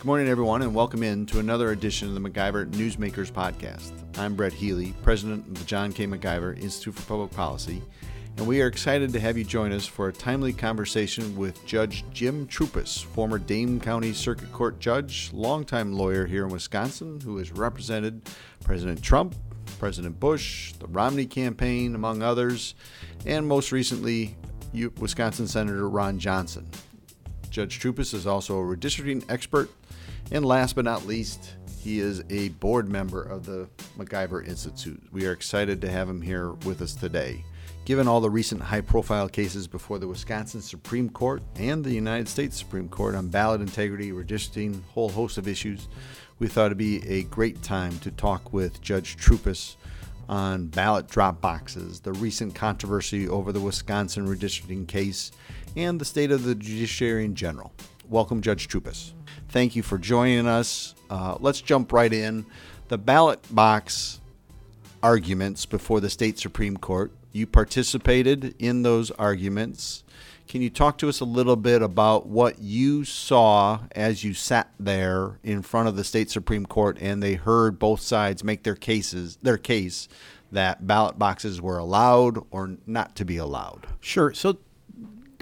Good morning, everyone, and welcome in to another edition of the MacIver Newsmakers Podcast. I'm Brett Healy, president of the John K. MacIver Institute for Public Policy, and we are excited to have you join us for a timely conversation with Judge Jim Troupis, former Dane County Circuit Court judge, longtime lawyer here in Wisconsin, who has represented President Trump, President Bush, the Romney campaign, among others, and most recently, Wisconsin Senator Ron Johnson. Judge Troupis is also a redistricting expert and last but not least, he is a board member of the MacIver Institute. We are excited to have him here with us today. Given all the recent high profile cases before the Wisconsin Supreme Court and the United States Supreme Court on ballot integrity, redistricting, whole host of issues, we thought it'd be a great time to talk with Judge Troupis on ballot drop boxes, the recent controversy over the Wisconsin redistricting case, and the state of the judiciary in general. Welcome, Judge Troupis. Thank you for joining us. Uh, let's jump right in. The ballot box arguments before the state Supreme Court. You participated in those arguments. Can you talk to us a little bit about what you saw as you sat there in front of the state Supreme Court and they heard both sides make their cases, their case that ballot boxes were allowed or not to be allowed? Sure. So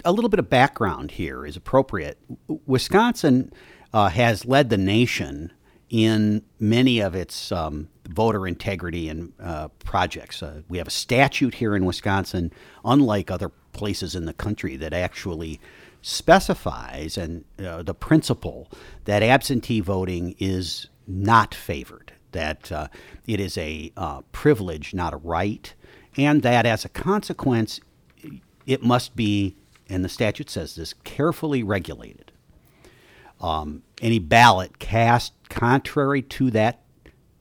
a little bit of background here is appropriate. Wisconsin uh, has led the nation in many of its um, voter integrity and uh, projects. Uh, we have a statute here in Wisconsin, unlike other places in the country, that actually specifies and uh, the principle that absentee voting is not favored, that uh, it is a uh, privilege, not a right, and that as a consequence, it must be, and the statute says this, carefully regulated. Um, any ballot cast contrary to that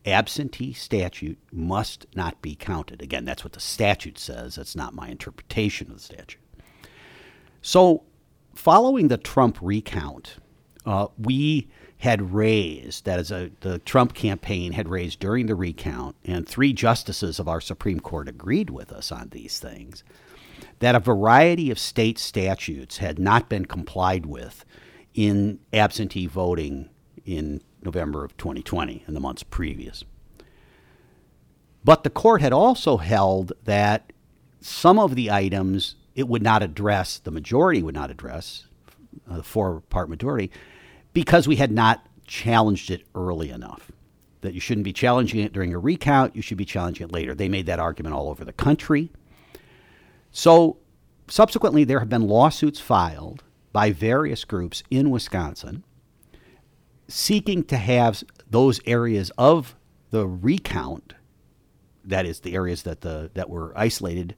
absentee statute must not be counted. Again, that's what the statute says. That's not my interpretation of the statute. So, following the Trump recount, uh, we had raised, that is, a, the Trump campaign had raised during the recount, and three justices of our Supreme Court agreed with us on these things, that a variety of state statutes had not been complied with in absentee voting in November of 2020 and the months previous. But the court had also held that some of the items it would not address, the majority would not address, uh, the four part majority, because we had not challenged it early enough. That you shouldn't be challenging it during a recount, you should be challenging it later. They made that argument all over the country. So subsequently, there have been lawsuits filed by various groups in Wisconsin seeking to have those areas of the recount, that is, the areas that, the, that were isolated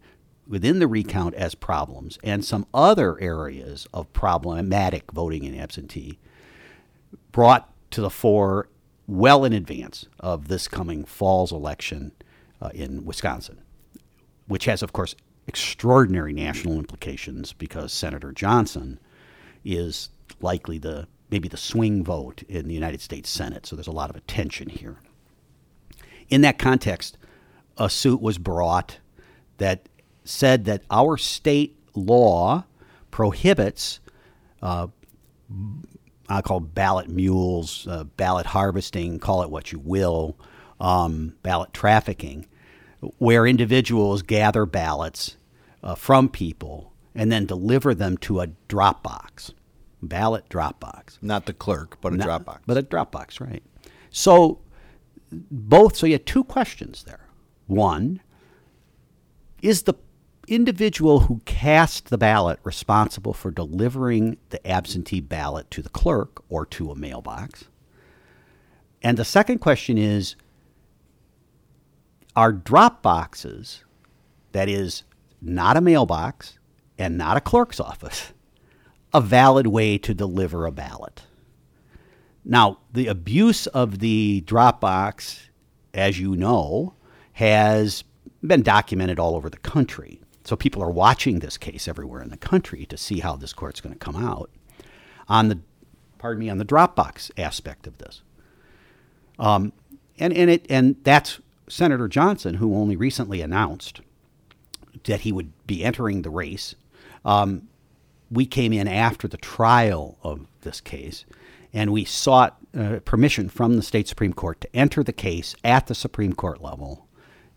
within the recount as problems, and some other areas of problematic voting and absentee brought to the fore well in advance of this coming fall's election uh, in Wisconsin, which has, of course, extraordinary national implications because Senator Johnson is likely the maybe the swing vote in the United States Senate. So there's a lot of attention here. In that context, a suit was brought that said that our state law prohibits, uh, I call ballot mules, uh, ballot harvesting, call it what you will, um, ballot trafficking, where individuals gather ballots uh, from people and then deliver them to a Dropbox, ballot Dropbox. Not the clerk, but a Not, drop box. But a Dropbox, right. So both, so you had two questions there. One, is the individual who cast the ballot responsible for delivering the absentee ballot to the clerk or to a mailbox? And the second question is, are drop boxes, that is, not a mailbox, and not a clerk's office a valid way to deliver a ballot. Now, the abuse of the Dropbox, as you know, has been documented all over the country. So people are watching this case everywhere in the country to see how this court's going to come out on the, pardon me, on the Dropbox aspect of this. Um, and and it and that's Senator Johnson, who only recently announced that he would be entering the race um, we came in after the trial of this case, and we sought uh, permission from the state Supreme Court to enter the case at the Supreme Court level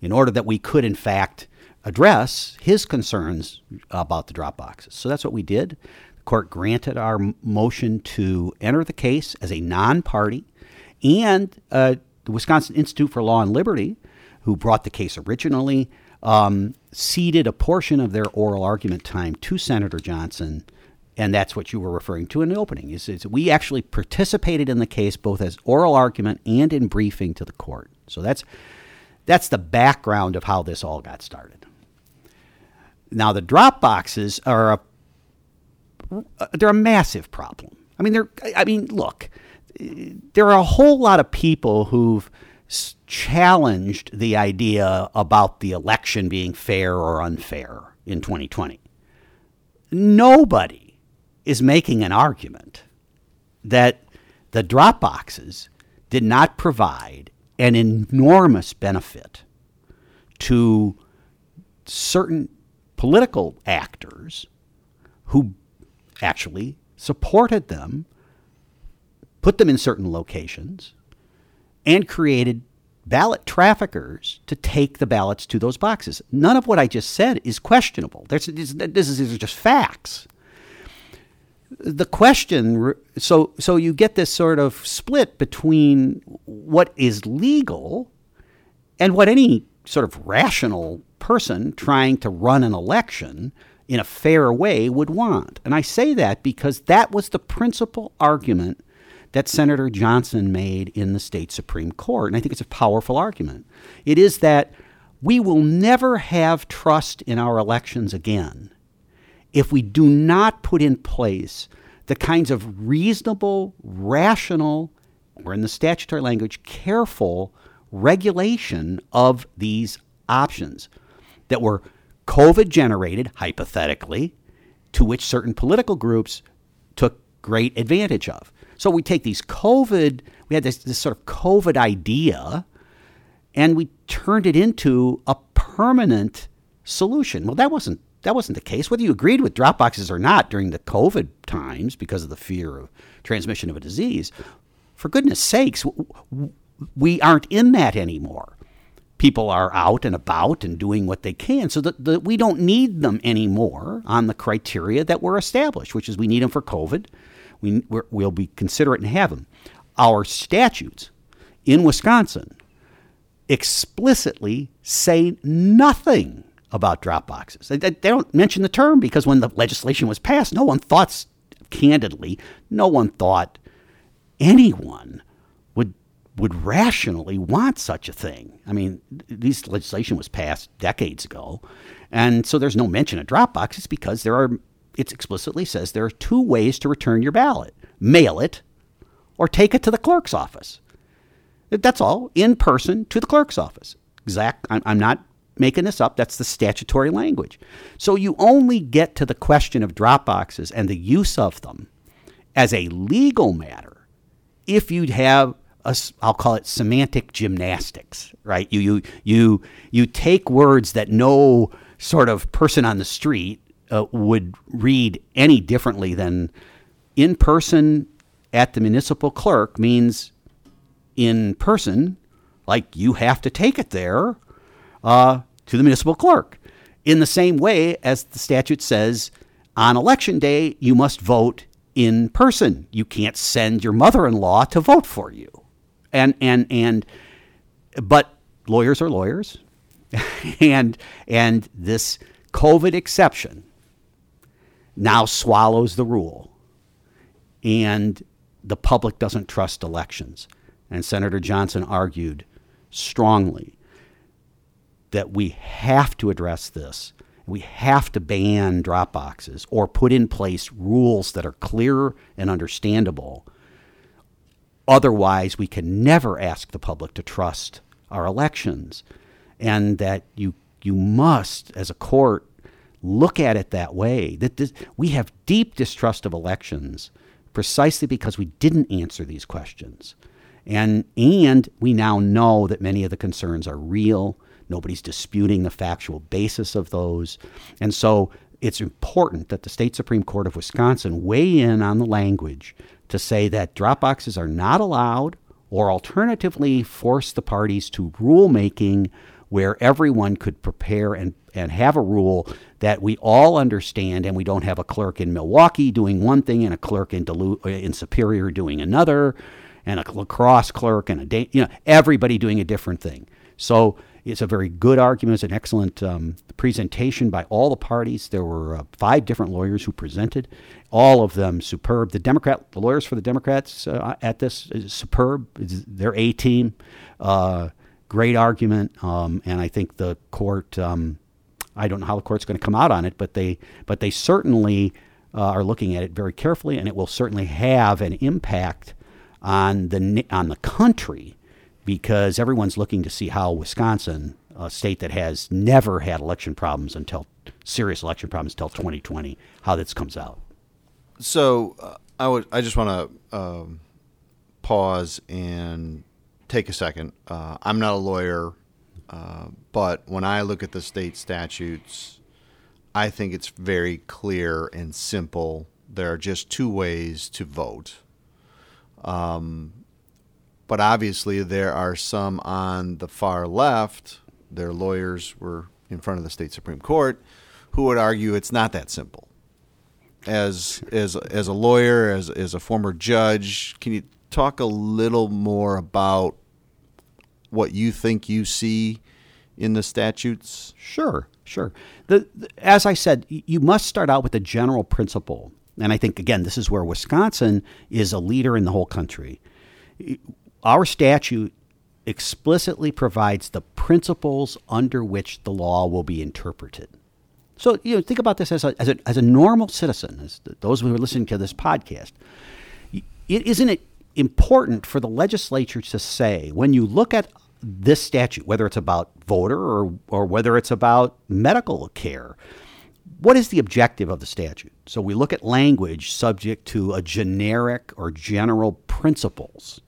in order that we could, in fact, address his concerns about the drop boxes. So that's what we did. The court granted our motion to enter the case as a non party, and uh, the Wisconsin Institute for Law and Liberty, who brought the case originally, um, ceded a portion of their oral argument time to Senator Johnson. And that's what you were referring to in the opening. Is, is we actually participated in the case both as oral argument and in briefing to the court. So that's that's the background of how this all got started. Now the drop boxes are a they're a massive problem. I mean, they're I mean, look, there are a whole lot of people who've challenged the idea about the election being fair or unfair in 2020. Nobody is making an argument that the drop boxes did not provide an enormous benefit to certain political actors who actually supported them, put them in certain locations, and created ballot traffickers to take the ballots to those boxes. None of what I just said is questionable. There's, this, is, these are just facts. The question, so so you get this sort of split between what is legal and what any sort of rational person trying to run an election in a fair way would want. And I say that because that was the principal argument that Senator Johnson made in the state Supreme Court. And I think it's a powerful argument. It is that we will never have trust in our elections again if we do not put in place the kinds of reasonable, rational, or in the statutory language, careful regulation of these options that were COVID generated, hypothetically, to which certain political groups took great advantage of. So we take these COVID, we had this, this sort of COVID idea, and we turned it into a permanent solution. Well, that wasn't that wasn't the case. Whether you agreed with Dropboxes or not during the COVID times because of the fear of transmission of a disease, for goodness sakes, we aren't in that anymore. People are out and about and doing what they can, so that, that we don't need them anymore on the criteria that were established, which is we need them for COVID we, we'll be considerate and have them. Our statutes in Wisconsin explicitly say nothing about drop boxes. They, they, don't mention the term because when the legislation was passed, no one thought, candidly, no one thought anyone would would rationally want such a thing. I mean, this legislation was passed decades ago, and so there's no mention of drop boxes because there are it explicitly says there are two ways to return your ballot mail it or take it to the clerk's office. That's all, in person to the clerk's office. Exact. I'm not making this up. That's the statutory language. So you only get to the question of drop boxes and the use of them as a legal matter if you'd have a, I'll call it semantic gymnastics, right? You you you you take words that no sort of person on the street uh, would read any differently than in person at the municipal clerk means in person, like you have to take it there uh, to the municipal clerk. In the same way as the statute says, on election day, you must vote in person. You can't send your mother in law to vote for you. And, and, and, but lawyers are lawyers. and, and this COVID exception now swallows the rule. And the public doesn't trust elections. And Senator Johnson argued strongly that we have to address this. We have to ban drop boxes or put in place rules that are clear and understandable. Otherwise, we can never ask the public to trust our elections. And that you, you must, as a court, look at it that way. That this, we have deep distrust of elections precisely because we didn't answer these questions. And, and we now know that many of the concerns are real. Nobody's disputing the factual basis of those. And so it's important that the state Supreme Court of Wisconsin weigh in on the language to say that drop boxes are not allowed, or alternatively force the parties to rulemaking where everyone could prepare and, and have a rule that we all understand and we don't have a clerk in Milwaukee doing one thing and a clerk in Duluth, in Superior doing another and a La Crosse clerk and a you know everybody doing a different thing. So it's a very good argument. It's an excellent um, presentation by all the parties. There were uh, five different lawyers who presented, all of them superb. The Democrat, the lawyers for the Democrats uh, at this is superb. It's their A team. Uh, great argument, um, and I think the court. Um, I don't know how the court's going to come out on it, but they but they certainly uh, are looking at it very carefully, and it will certainly have an impact on the on the country because everyone's looking to see how Wisconsin, a state that has never had election problems until serious election problems until 2020, how this comes out. So uh, I would I just want to um, pause and take a second. Uh, I'm not a lawyer, uh, but when I look at the state statutes, I think it's very clear and simple. There are just two ways to vote. Um, but obviously, there are some on the far left, their lawyers were in front of the state Supreme Court, who would argue it's not that simple. As, as, as a lawyer, as, as a former judge, can you talk a little more about what you think you see in the statutes? Sure, sure. The, the, as I said, you must start out with a general principle. And I think, again, this is where Wisconsin is a leader in the whole country our statute explicitly provides the principles under which the law will be interpreted. So, you know, think about this as a, as a, as a normal citizen, as those who are listening to this podcast. It, isn't it important for the legislature to say, when you look at this statute, whether it's about voter or, or whether it's about medical care, what is the objective of the statute? So we look at language subject to a generic or general principles.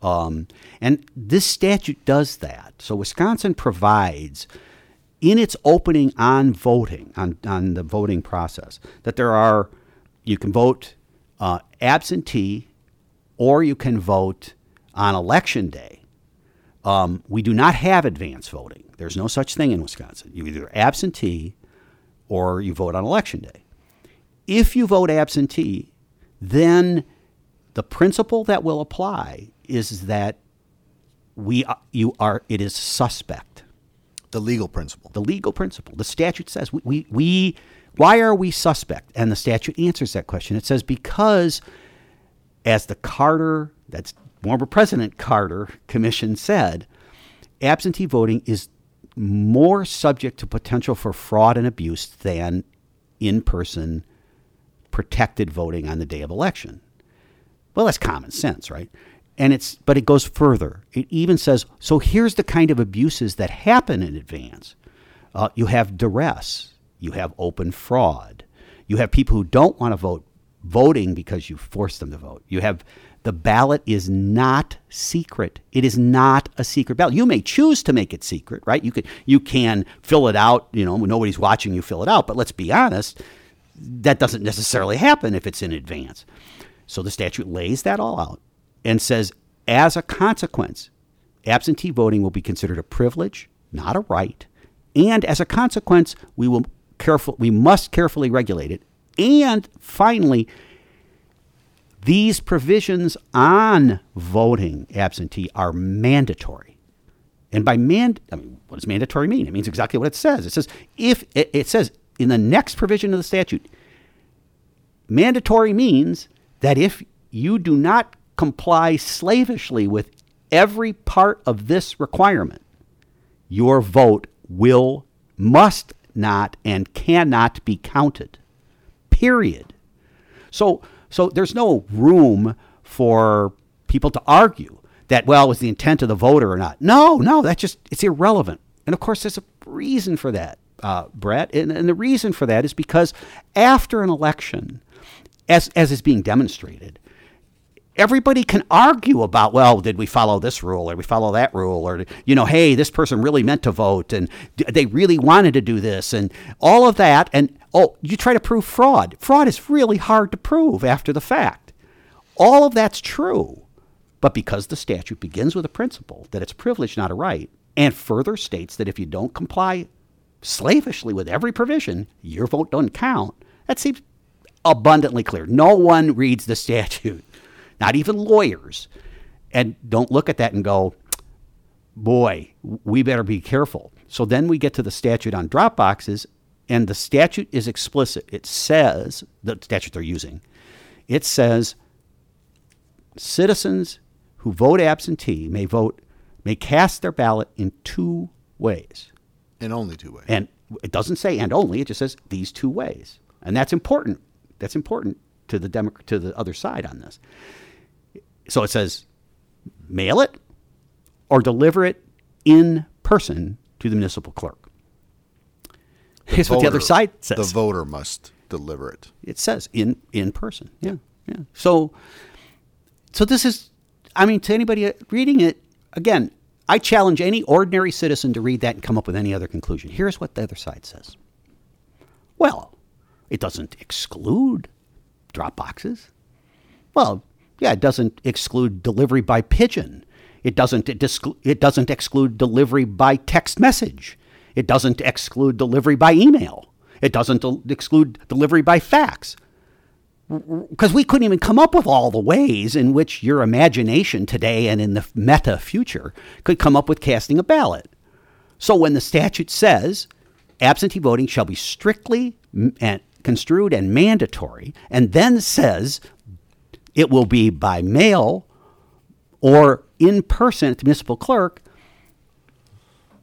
Um, and this statute does that. So Wisconsin provides in its opening on voting, on, on the voting process, that there are, you can vote uh, absentee or you can vote on election day. Um, we do not have advance voting. There's no such thing in Wisconsin. You either absentee or you vote on election day. If you vote absentee, then the principle that will apply is that we you are it is suspect. The legal principle. The legal principle. The statute says we, we, we why are we suspect? And the statute answers that question. It says because as the Carter, that's former President Carter Commission said, absentee voting is more subject to potential for fraud and abuse than in person protected voting on the day of election. Well, that's common sense, right? And it's but it goes further. It even says so. Here's the kind of abuses that happen in advance. Uh, you have duress. You have open fraud. You have people who don't want to vote voting because you force them to vote. You have the ballot is not secret. It is not a secret ballot. You may choose to make it secret, right? You can you can fill it out. You know, nobody's watching you fill it out. But let's be honest, that doesn't necessarily happen if it's in advance. So the statute lays that all out and says, as a consequence, absentee voting will be considered a privilege, not a right, and as a consequence, we will careful we must carefully regulate it. And finally, these provisions on voting absentee are mandatory. And by man, I mean, what does mandatory mean? It means exactly what it says. It says if it, it says in the next provision of the statute, mandatory means that if you do not comply slavishly with every part of this requirement, your vote will, must not, and cannot be counted. Period. So, so there's no room for people to argue that, well, was the intent of the voter or not. No, no, that's just, it's irrelevant. And of course, there's a reason for that, uh, Brett. And, and the reason for that is because after an election, as, as is being demonstrated, everybody can argue about, well, did we follow this rule or we follow that rule or, you know, hey, this person really meant to vote and they really wanted to do this and all of that. And, oh, you try to prove fraud. Fraud is really hard to prove after the fact. All of that's true. But because the statute begins with a principle that it's privilege, not a right, and further states that if you don't comply slavishly with every provision, your vote doesn't count, that seems abundantly clear. No one reads the statute, not even lawyers, and don't look at that and go, boy, we better be careful. So then we get to the statute on drop boxes, and the statute is explicit. It says, the statute they're using, it says citizens who vote absentee may vote, may cast their ballot in two ways. In only two ways. And it doesn't say and only, it just says these two ways. And that's important. That's important to the Demo- to the other side on this. So it says mail it or deliver it in person to the municipal clerk. Here's what the other side says. The voter must deliver it. it says in in person. Yeah, yeah. So, so this is, I mean, to anybody reading it again, I challenge any ordinary citizen to read that and come up with any other conclusion. Here's what the other side says. Well, it doesn't exclude drop boxes. Well, yeah, it doesn't exclude delivery by pigeon. It doesn't it, disclu- it doesn't exclude delivery by text message. It doesn't exclude delivery by email. It doesn't del- exclude delivery by fax. Because we couldn't even come up with all the ways in which your imagination today and in the meta future could come up with casting a ballot. So when the statute says absentee voting shall be strictly and construed and mandatory, and then says it will be by mail or in person at the municipal clerk,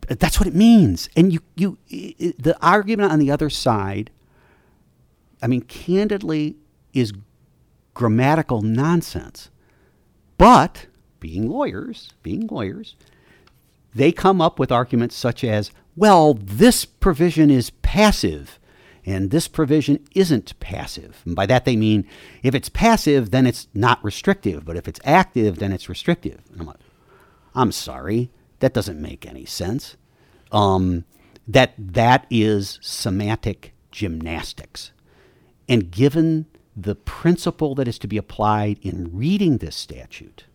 that's what it means. And you, you, the argument on the other side, I mean, candidly, is grammatical nonsense. But being lawyers, being lawyers, they come up with arguments such as, well, this provision is passive and this provision isn't passive. And by that they mean if it's passive, then it's not restrictive, but if it's active, then it's restrictive. And I'm like, I'm sorry, that doesn't make any sense. Um, that that is semantic gymnastics. And given the principle that is to be applied in reading this statute,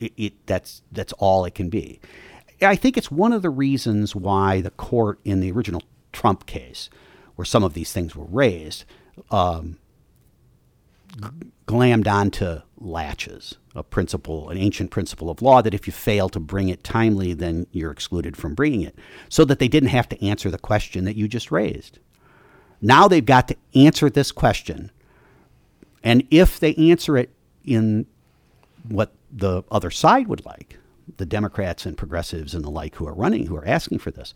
it, it, that's, that's all it can be. I think it's one of the reasons why the court in the original Trump case, where some of these things were raised, um, g- glammed onto laches, a principle, an ancient principle of law that if you fail to bring it timely, then you're excluded from bringing it, so that they didn't have to answer the question that you just raised. Now they've got to answer this question. And if they answer it in what the other side would like, the Democrats and progressives and the like who are running, who are asking for this,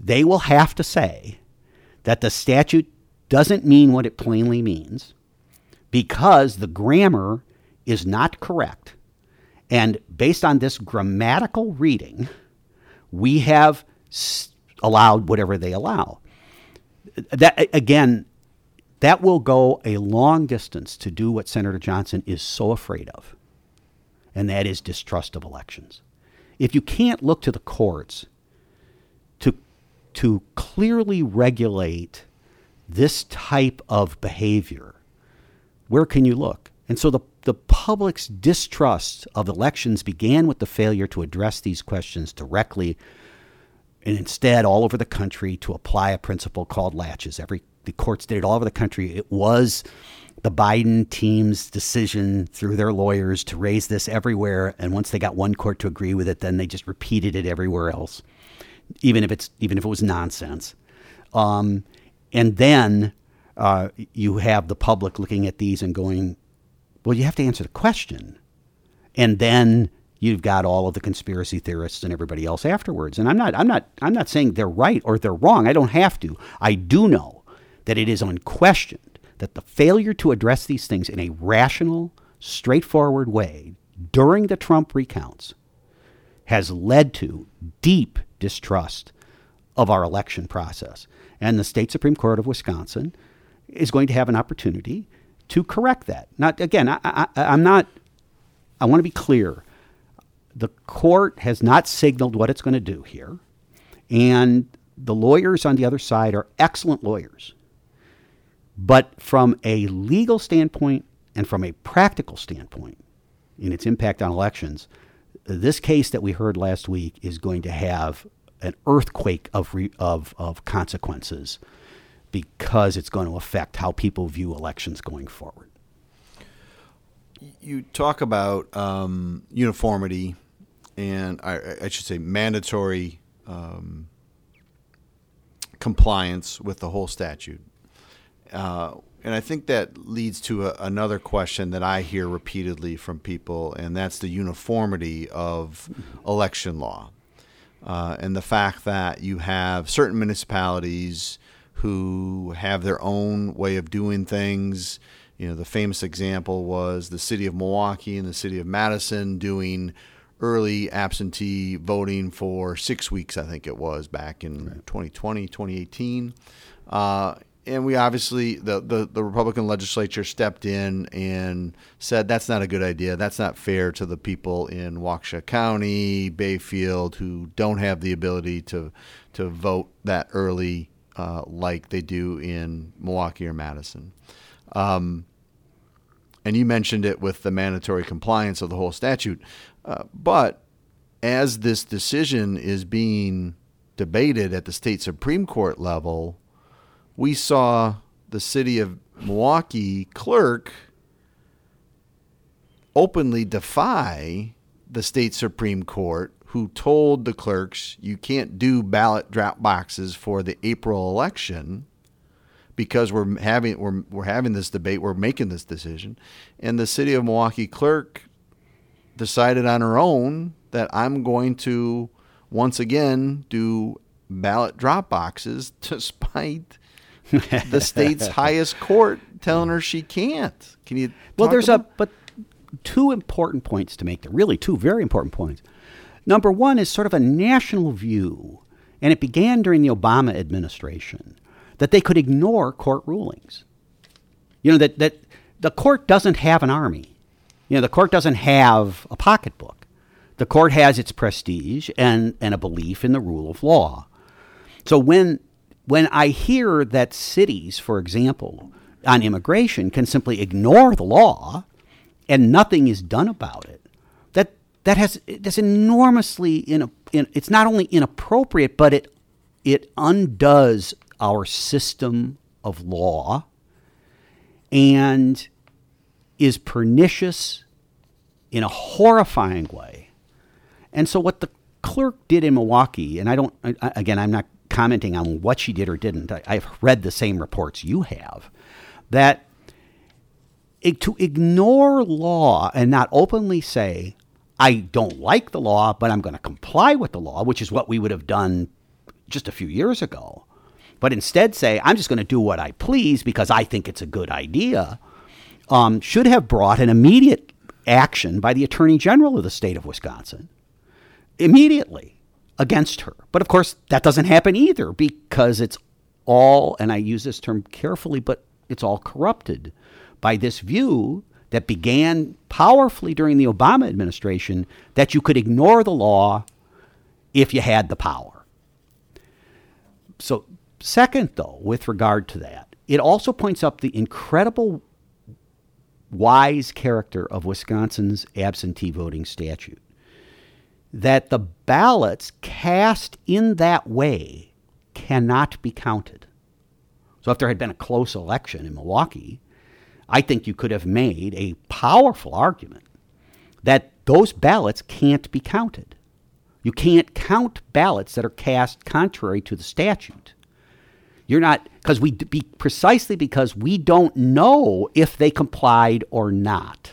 they will have to say that the statute doesn't mean what it plainly means because the grammar is not correct. And based on this grammatical reading, we have allowed whatever they allow. That again, that will go a long distance to do what Senator Johnson is so afraid of, and that is distrust of elections. If you can't look to the courts to, to clearly regulate this type of behavior, where can you look? And so the, the public's distrust of elections began with the failure to address these questions directly and instead all over the country to apply a principle called laches. Every the courts did it all over the country. It was the Biden team's decision through their lawyers to raise this everywhere, and once they got one court to agree with it, then they just repeated it everywhere else, even if it's even if it was nonsense. Um, and then uh, you have the public looking at these and going, "Well, you have to answer the question," and then you've got all of the conspiracy theorists and everybody else afterwards. And I'm not, I'm not, I'm not saying they're right or they're wrong. I don't have to. I do know that it is unquestioned that the failure to address these things in a rational, straightforward way during the Trump recounts has led to deep distrust of our election process. And the state Supreme Court of Wisconsin is going to have an opportunity to correct that. Not again, I, I, I'm not. I want to be clear. The court has not signaled what it's going to do here, and the lawyers on the other side are excellent lawyers. But from a legal standpoint and from a practical standpoint, in its impact on elections, this case that we heard last week is going to have an earthquake of, re, of, of consequences because it's going to affect how people view elections going forward. You talk about um, uniformity and I, I, should say mandatory um, compliance with the whole statute. Uh, and I think that leads to a, another question that I hear repeatedly from people, and that's the uniformity of election law. Uh, and the fact that you have certain municipalities who have their own way of doing things. You know, the famous example was the city of Milwaukee and the city of Madison doing early absentee voting for six weeks, I think it was back in right. 2020, 2018. Uh, and we obviously, the, the, the, Republican legislature stepped in and said that's not a good idea. That's not fair to the people in Waukesha County, Bayfield, who don't have the ability to, to vote that early uh, like they do in Milwaukee or Madison. Um, and you mentioned it with the mandatory compliance of the whole statute. Uh, but as this decision is being debated at the state Supreme Court level, we saw the city of Milwaukee clerk openly defy the state Supreme Court, who told the clerks you can't do ballot drop boxes for the April election because we're having we're, we're having this debate, we're making this decision, and the city of Milwaukee clerk decided on her own that I'm going to once again do ballot drop boxes despite the state's highest court telling her she can't. Can you? Well, there's about? a but two important points to make there. Really, two very important points. Number one is sort of a national view, and it began during the Obama administration that they could ignore court rulings. You know that that the court doesn't have an army. You know, the court doesn't have a pocketbook. The court has its prestige and, and a belief in the rule of law. So when when I hear that cities, for example, on immigration can simply ignore the law and nothing is done about it, that has that's enormously in, in it's not only inappropriate, but it it undoes our system of law and is pernicious in a horrifying way. And so, what the clerk did in Milwaukee, and I don't, I, again, I'm not commenting on what she did or didn't. I, have read the same reports you have, that it, to ignore law and not openly say, I don't like the law, but I'm going to comply with the law, which is what we would have done just a few years ago, but instead say, I'm just going to do what I please because I think it's a good idea um, should have brought an immediate action by the Attorney General of the state of Wisconsin immediately against her. But of course, that doesn't happen either because it's all, and I use this term carefully, but it's all corrupted by this view that began powerfully during the Obama administration that you could ignore the law if you had the power. So, second, though, with regard to that, it also points up the incredible wise character of Wisconsin's absentee voting statute that the ballots cast in that way cannot be counted. So, if there had been a close election in Milwaukee, I think you could have made a powerful argument that those ballots can't be counted. You can't count ballots that are cast contrary to the statute. You're not because we be precisely because we don't know if they complied or not.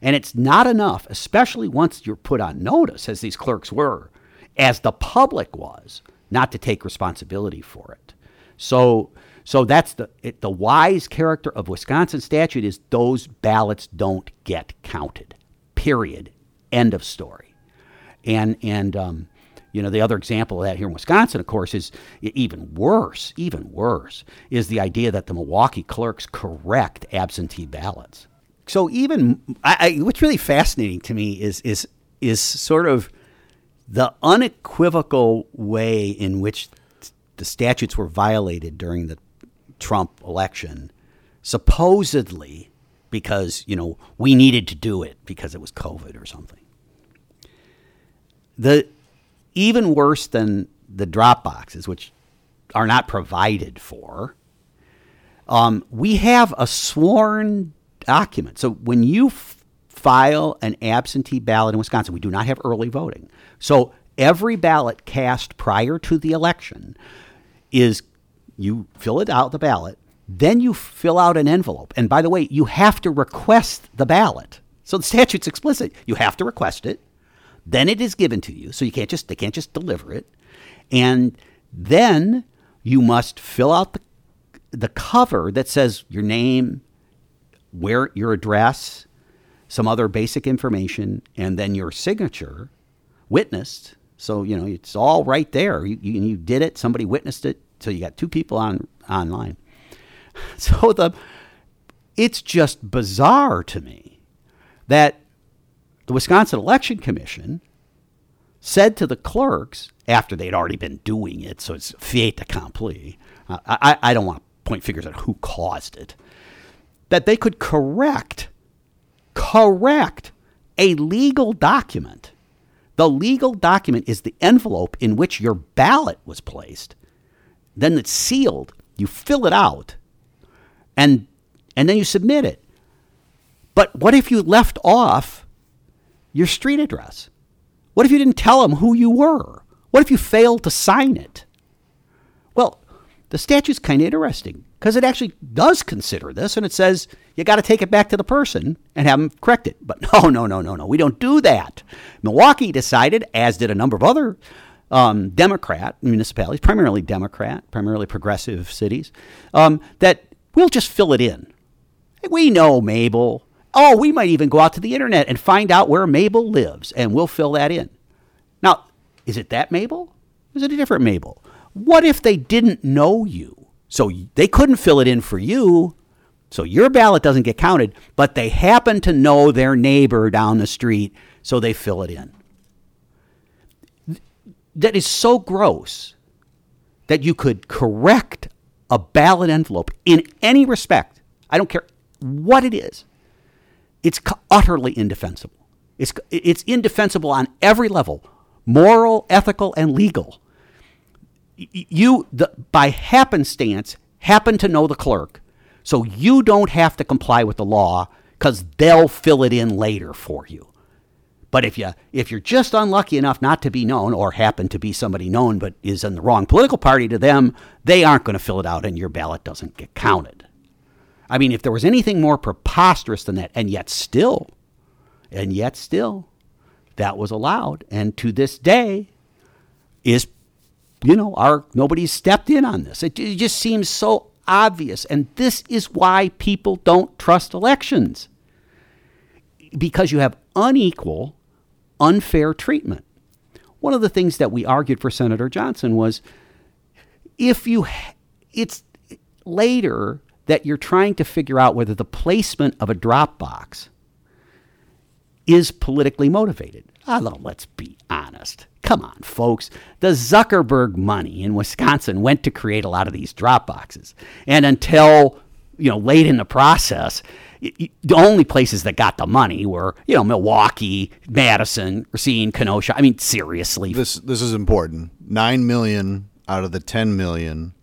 And it's not enough, especially once you're put on notice, as these clerks were, as the public was, not to take responsibility for it. So, so that's the it, the wise character of Wisconsin statute is those ballots don't get counted. Period. End of story. And and um, you know, the other example of that here in Wisconsin, of course, is even worse, even worse, is the idea that the Milwaukee clerks correct absentee ballots. So even I, I, what's really fascinating to me is is is sort of the unequivocal way in which the statutes were violated during the Trump election, supposedly because, you know, we needed to do it because it was COVID or something. The even worse than the drop boxes, which are not provided for, um, we have a sworn document. So when you f- file an absentee ballot in Wisconsin, we do not have early voting. So every ballot cast prior to the election is you fill it out the ballot, then you fill out an envelope. And by the way, you have to request the ballot. So the statute's explicit. You have to request it. Then it is given to you. So you can't just they can't just deliver it. And then you must fill out the the cover that says your name, where your address, some other basic information, and then your signature witnessed. So you know it's all right there. You, you, you did it. Somebody witnessed it. So you got two people on online. So the it's just bizarre to me that the Wisconsin Election Commission said to the clerks after they'd already been doing it, so it's fait accompli. Uh, I, I don't want to point fingers at who caused it, that they could correct, correct a legal document. The legal document is the envelope in which your ballot was placed. Then it's sealed. You fill it out, and and then you submit it. But what if you left off your street address? What if you didn't tell them who you were? What if you failed to sign it? Well, the statute's kind of interesting because it actually does consider this and it says you got to take it back to the person and have them correct it. But no, no, no, no, no. We don't do that. Milwaukee decided, as did a number of other um, Democrat municipalities, primarily Democrat, primarily progressive cities, um, that we'll just fill it in. We know Mabel. Oh, we might even go out to the internet and find out where Mabel lives, and we'll fill that in. Now, is it that Mabel? Is it a different Mabel? What if they didn't know you? So they couldn't fill it in for you, so your ballot doesn't get counted, but they happen to know their neighbor down the street, so they fill it in. That is so gross that you could correct a ballot envelope in any respect. I don't care what it is. It's utterly indefensible. It's, it's indefensible on every level moral, ethical, and legal. You, the, by happenstance, happen to know the clerk, so you don't have to comply with the law because they'll fill it in later for you. But if you if you're just unlucky enough not to be known or happen to be somebody known but is in the wrong political party to them, they aren't going to fill it out and your ballot doesn't get counted. I mean, if there was anything more preposterous than that, and yet still, and yet still, that was allowed, and to this day, is you know, our nobody's stepped in on this. It, it just seems so obvious, and this is why people don't trust elections because you have unequal unfair treatment. One of the things that we argued for Senator Johnson was if you, it's later that you're trying to figure out whether the placement of a drop box is politically motivated. Although, let's be honest. Come on, folks. The Zuckerberg money in Wisconsin went to create a lot of these drop boxes. And until, you know, late in the process, the only places that got the money were, you know, Milwaukee, Madison, Racine, Kenosha. I mean, seriously. This this is important. Nine million out of the ten million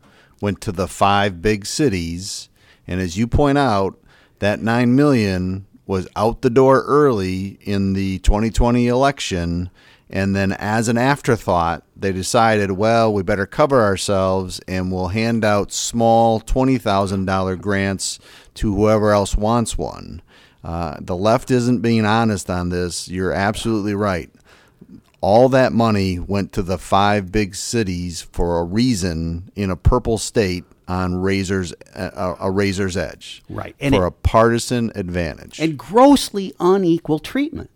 went to the five big cities, and as you point out, that nine million was out the door early in the 2020 election. And then, as an afterthought, they decided, well, we better cover ourselves and we'll hand out small $20,000 grants to whoever else wants one. Uh, the left isn't being honest on this. You're absolutely right. All that money went to the five big cities for a reason in a purple state on razor's uh, a razor's edge, right? And for it, a partisan advantage and grossly unequal treatment.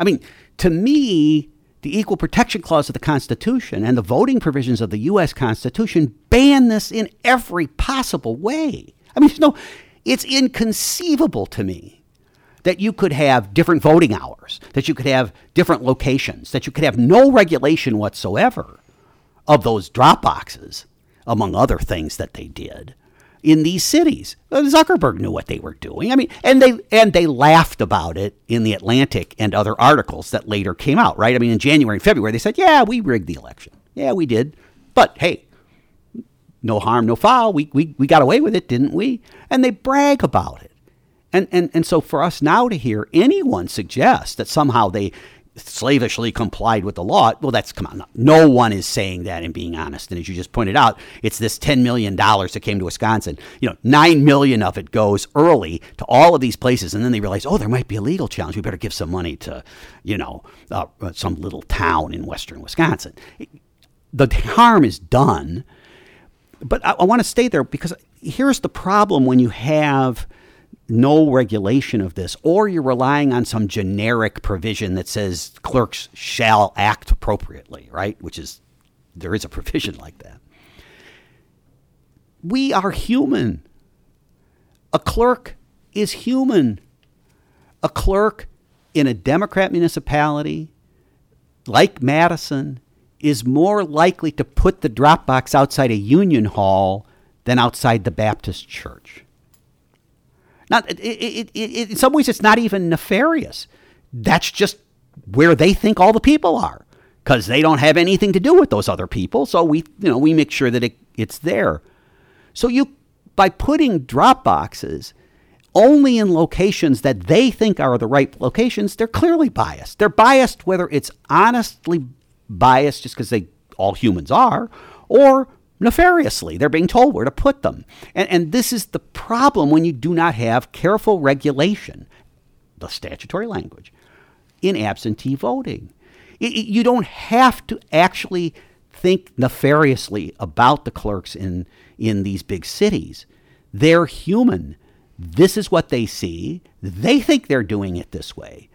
I mean, to me, the Equal Protection Clause of the Constitution and the voting provisions of the U.S. Constitution ban this in every possible way. I mean, there's no, it's inconceivable to me that you could have different voting hours, that you could have different locations, that you could have no regulation whatsoever of those drop boxes, among other things that they did. in these cities. Uh, Zuckerberg knew what they were doing. I mean, and they and they laughed about it in the Atlantic and other articles that later came out, right? I mean, in January and February they said, "Yeah, we rigged the election. Yeah, we did." But hey, no harm, no foul. We we we got away with it, didn't we? And they brag about it. And and and so for us now to hear anyone suggest that somehow they slavishly complied with the law. Well, that's come on. No one is saying that and being honest. And as you just pointed out, it's this $10 million that came to Wisconsin. You know, 9 million of it goes early to all of these places. And then they realize, oh, there might be a legal challenge. We better give some money to, you know, uh, some little town in western Wisconsin. The harm is done. But I, I want to stay there because here's the problem when you have – no regulation of this, or you're relying on some generic provision that says clerks shall act appropriately, right? Which is, there is a provision like that. We are human. A clerk is human. A clerk in a Democrat municipality like Madison is more likely to put the drop box outside a union hall than outside the Baptist church. Now, it, it, it, in some ways, it's not even nefarious. That's just where they think all the people are because they don't have anything to do with those other people. So we, you know, we make sure that it, it's there. So you, by putting drop boxes only in locations that they think are the right locations, they're clearly biased. They're biased whether it's honestly biased just because they all humans are, or nefariously. They're being told where to put them. And, and this is the problem when you do not have careful regulation, the statutory language, in absentee voting. It, it, you don't have to actually think nefariously about the clerks in, in these big cities. They're human. This is what they see. They think they're doing it this way,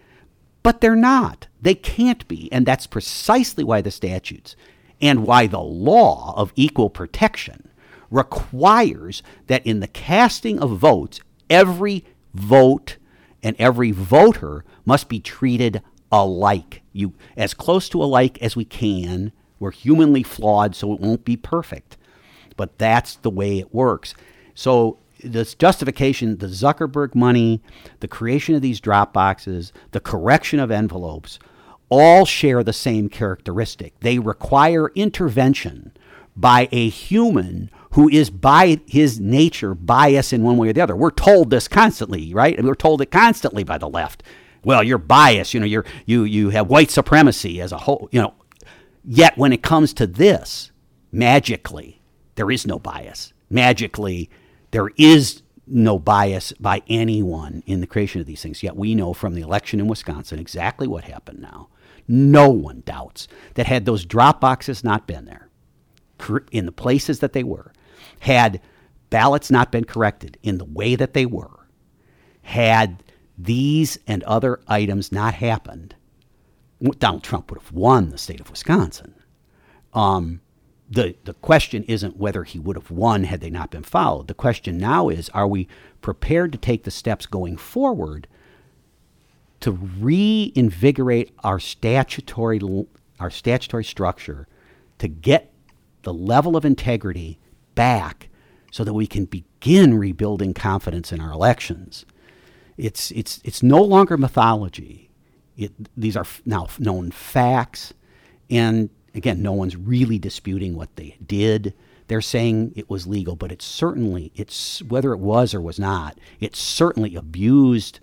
but they're not. They can't be. And that's precisely why the statutes and why the law of equal protection requires that in the casting of votes, every vote and every voter must be treated alike. You as close to alike as we can. We're humanly flawed, so it won't be perfect. But that's the way it works. So this justification, the Zuckerberg money, the creation of these drop boxes, the correction of envelopes, all share the same characteristic. They require intervention by a human who is by his nature biased in one way or the other. We're told this constantly, right? And we're told it constantly by the left. Well, you're biased, you know, you're you you have white supremacy as a whole, you know. Yet when it comes to this, magically, there is no bias. Magically, there is no bias by anyone in the creation of these things. Yet we know from the election in Wisconsin exactly what happened now no one doubts that had those drop boxes not been there, in the places that they were, had ballots not been corrected in the way that they were, had these and other items not happened, Donald Trump would have won the state of Wisconsin. Um, the, the question isn't whether he would have won had they not been followed. The question now is are we prepared to take the steps going forward to reinvigorate our statutory our statutory structure to get the level of integrity back so that we can begin rebuilding confidence in our elections. It's it's it's no longer mythology. It, these are now known facts, and again, no one's really disputing what they did. They're saying it was legal, but it's certainly it's whether it was or was not. It certainly abused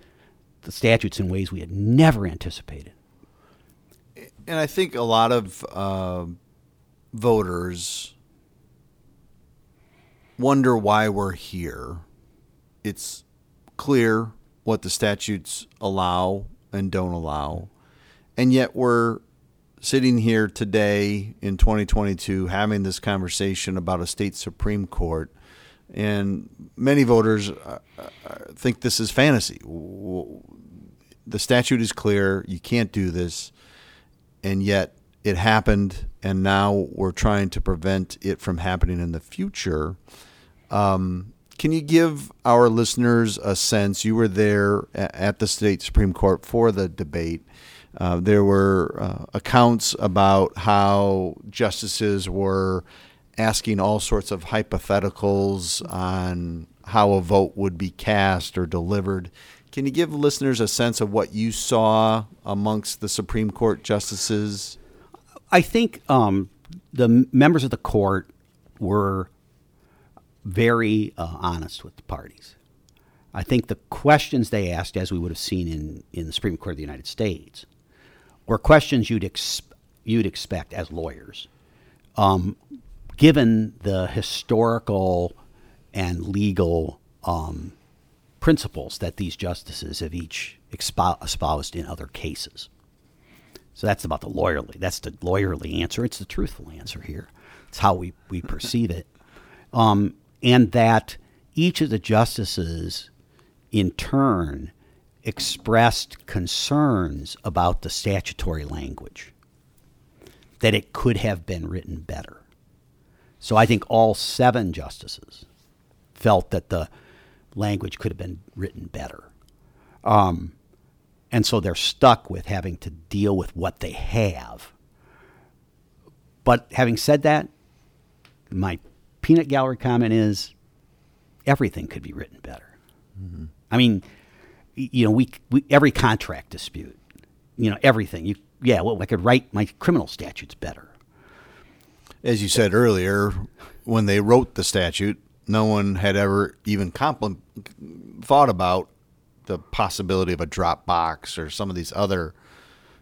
the statutes in ways we had never anticipated. And I think a lot of uh, voters wonder why we're here. It's clear what the statutes allow and don't allow. And yet we're sitting here today in 2022 having this conversation about a state Supreme Court and many voters uh, uh, think this is fantasy. The statute is clear; you can't do this, and yet it happened, and now we're trying to prevent it from happening in the future. Um, can you give our listeners a sense? You were there at the state Supreme Court for the debate. Uh, there were uh, accounts about how justices were asking all sorts of hypotheticals on how a vote would be cast or delivered. Can you give listeners a sense of what you saw amongst the Supreme Court justices? I think um, the members of the court were very uh, honest with the parties. I think the questions they asked, as we would have seen in, in the Supreme Court of the United States, were questions you'd, ex- you'd expect as lawyers. Um, given the historical and legal um, principles that these justices have each espoused in other cases. So that's about the lawyerly. That's the lawyerly answer. It's the truthful answer here. It's how we, we perceive it. Um, and that each of the justices, in turn, expressed concerns about the statutory language, that it could have been written better. So I think all seven justices felt that the language could have been written better. Um, and so they're stuck with having to deal with what they have. But having said that, my peanut gallery comment is everything could be written better. Mm-hmm. I mean, you know, we, we every contract dispute, you know, everything. You, yeah, well, I could write my criminal statutes better. As you said earlier, when they wrote the statute, no one had ever even compl- thought about the possibility of a drop box or some of these other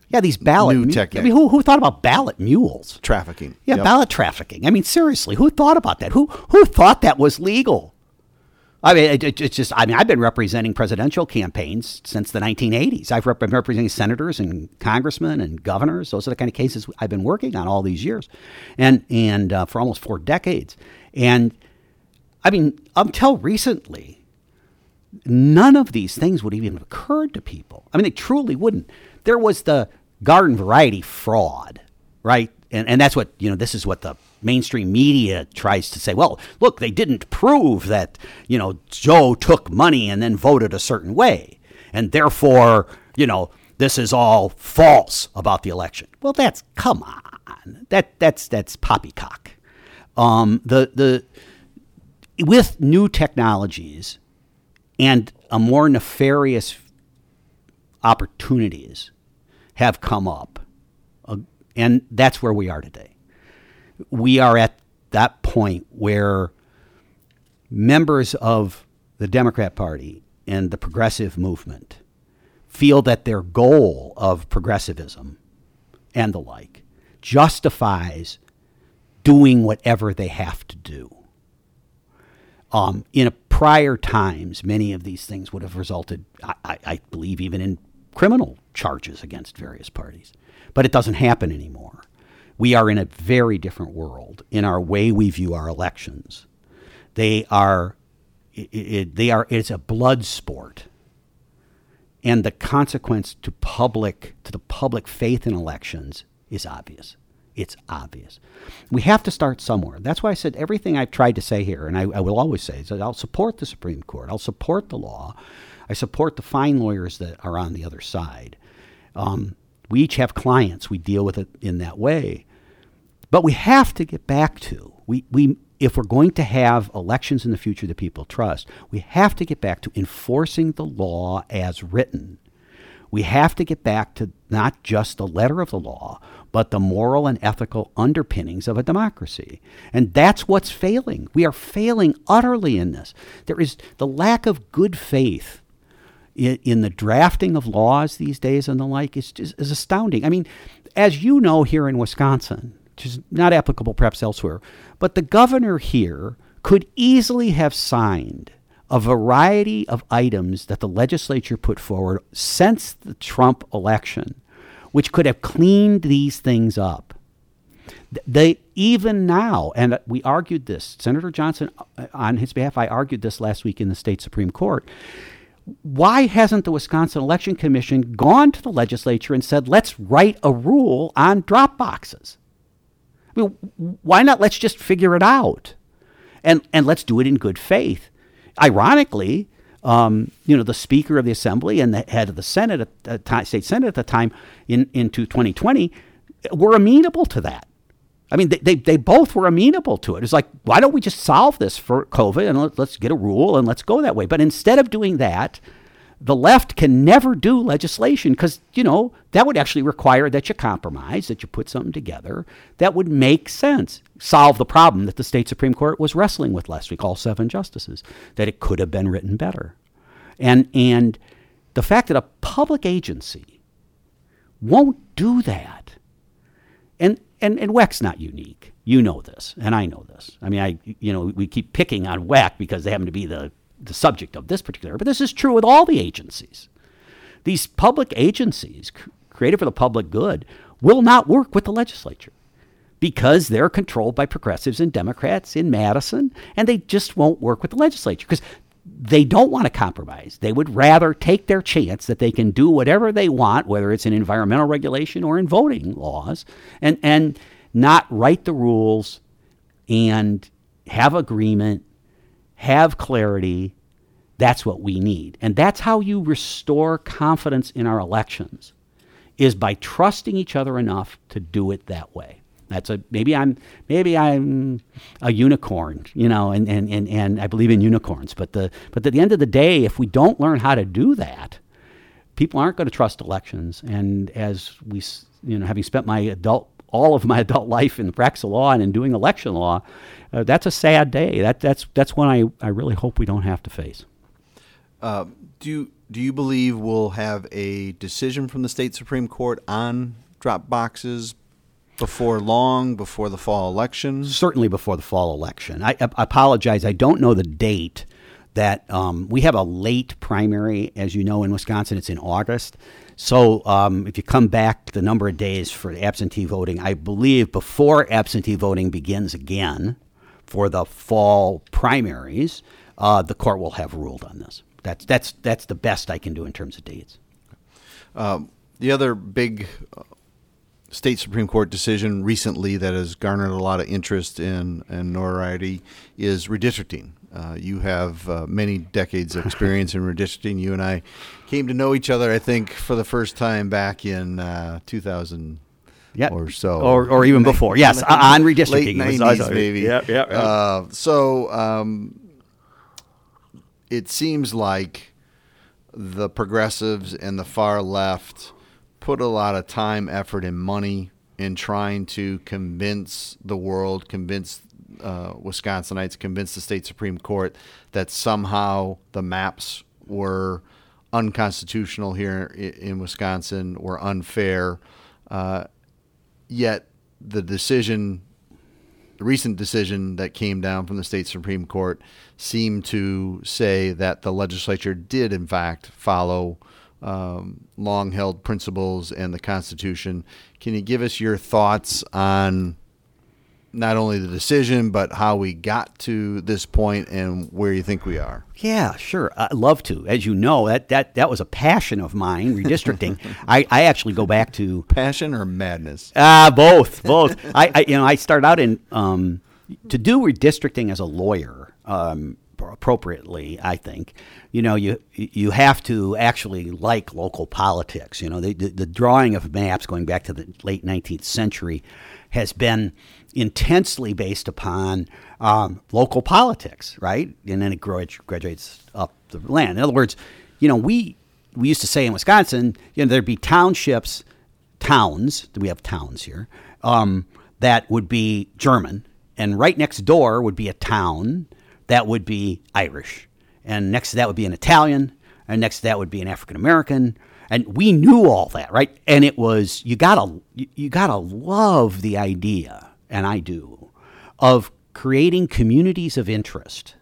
yeah these ballot new techniques. I mean, who, who thought about ballot mules trafficking? Yeah, yep. ballot trafficking. I mean, seriously, who thought about that? Who who thought that was legal? I mean, it, it, it's just, I mean, I've been representing presidential campaigns since the 1980s. I've rep- been representing senators and congressmen and governors. Those are the kind of cases I've been working on all these years and, and uh, for almost four decades. And I mean, until recently, none of these things would even have occurred to people. I mean, they truly wouldn't. There was the garden variety fraud, right? And, and that's what, you know, this is what the mainstream media tries to say. Well, look, they didn't prove that, you know, Joe took money and then voted a certain way. And therefore, you know, this is all false about the election. Well, that's, come on. That, that's, that's poppycock. Um, the, the, with new technologies and a more nefarious opportunities have come up. Uh, and that's where we are today. We are at that point where members of the Democrat Party and the progressive movement feel that their goal of progressivism and the like justifies doing whatever they have to do. Um, in prior times, many of these things would have resulted, I, I, believe, even in criminal charges against various parties. But it doesn't happen anymore. We are in a very different world in our way we view our elections. They are, it, it, they are, it's a blood sport. And the consequence to public, to the public faith in elections is obvious. It's obvious. We have to start somewhere. That's why I said everything I've tried to say here, and I, I will always say, is that I'll support the Supreme Court. I'll support the law. I support the fine lawyers that are on the other side. Um, we each have clients. We deal with it in that way. But we have to get back to we, we if we're going to have elections in the future that people trust, we have to get back to enforcing the law as written. We have to get back to not just the letter of the law, but the moral and ethical underpinnings of a democracy. And that's what's failing. We are failing utterly in this. There is the lack of good faith in, in the drafting of laws these days and the like is, is, is astounding. I mean, as you know here in Wisconsin, which is not applicable perhaps elsewhere, but the governor here could easily have signed a variety of items that the legislature put forward since the Trump election which could have cleaned these things up. They even now, and we argued this. Senator Johnson, uh, on his behalf, I argued this last week in the state supreme court. Why hasn't the Wisconsin Election Commission gone to the legislature and said, "Let's write a rule on drop boxes"? I mean, why not? Let's just figure it out, and and let's do it in good faith. Ironically, um, you know, the Speaker of the Assembly and the head of the Senate, at the state Senate at the time, in into 2020, were amenable to that. I mean, they, they, they, both were amenable to it. It's like, why don't we just solve this for COVID and let, let's get a rule and let's go that way? But instead of doing that, the left can never do legislation because, you know, that would actually require that you compromise, that you put something together that would make sense, solve the problem that the state Supreme Court was wrestling with last week, all seven justices, that it could have been written better. And, and the fact that a public agency won't do that, and, and, and WEC's not unique. You know this, and I know this. I mean, I, you know, we keep picking on WEC because they happen to be the the subject of this particular, but this is true with all the agencies. These public agencies created for the public good will not work with the legislature because they're controlled by progressives and Democrats in Madison, and they just won't work with the legislature because they don't want to compromise. They would rather take their chance that they can do whatever they want, whether it's in environmental regulation or in voting laws, and, and not write the rules and have agreement have clarity. That's what we need. And that's how you restore confidence in our elections is by trusting each other enough to do it that way. That's a maybe I'm maybe I'm a unicorn, you know, and, and, and, and I believe in unicorns. But the but at the end of the day, if we don't learn how to do that, people aren't going to trust elections. And as we you know, having spent my adult all of my adult life in the practice of law and in doing election law, uh, that's a sad day. That, that's, that's one I, I really hope we don't have to face. Uh, do, you, do you believe we'll have a decision from the state Supreme Court on drop boxes before long, before the fall election? Certainly before the fall election. I, I apologize. I don't know the date that um, we have a late primary, as you know, in Wisconsin. It's in August. So um, if you come back the number of days for absentee voting, I believe before absentee voting begins again for the fall primaries, uh, the court will have ruled on this. That's that's that's the best I can do in terms of dates. Um, the other big uh, state Supreme Court decision recently that has garnered a lot of interest in and notoriety is redistricting. Uh, you have uh, many decades of experience in redistricting. You and I came to know each other, I think, for the first time back in uh, 2000 yep. or so, or, or even before. Yes, on redistricting, late 90s maybe. Yeah, yeah. Uh, so um, it seems like the progressives and the far left put a lot of time, effort, and money in trying to convince the world, convince uh, Wisconsinites, convinced the state Supreme Court that somehow the maps were unconstitutional here in Wisconsin, were unfair. Uh, yet the decision, the recent decision that came down from the state Supreme Court, seemed to say that the legislature did, in fact, follow um, long held principles and the Constitution. Can you give us your thoughts on not only the decision, but how we got to this point and where you think we are? Yeah, sure. I'd love to. As you know, that, that, that was a passion of mine, redistricting. I, I actually go back to passion or madness. Ah, uh, both, both. I, I, you know I started out in um, to do redistricting as a lawyer. Um, appropriately, I think. You know, you you have to actually like local politics. You know, the, the, the drawing of maps going back to the late 19th century has been intensely based upon um, local politics, right? And then it graduates up the land. In other words, you know, we we used to say in Wisconsin, you know, there'd be townships, towns. We have towns here um, that would be German, and right next door would be a town that would be Irish. And next to that would be an Italian. And next to that would be an African American. And we knew all that, right? And it was, you gotta, you gotta love the idea, and I do, of creating communities of interest.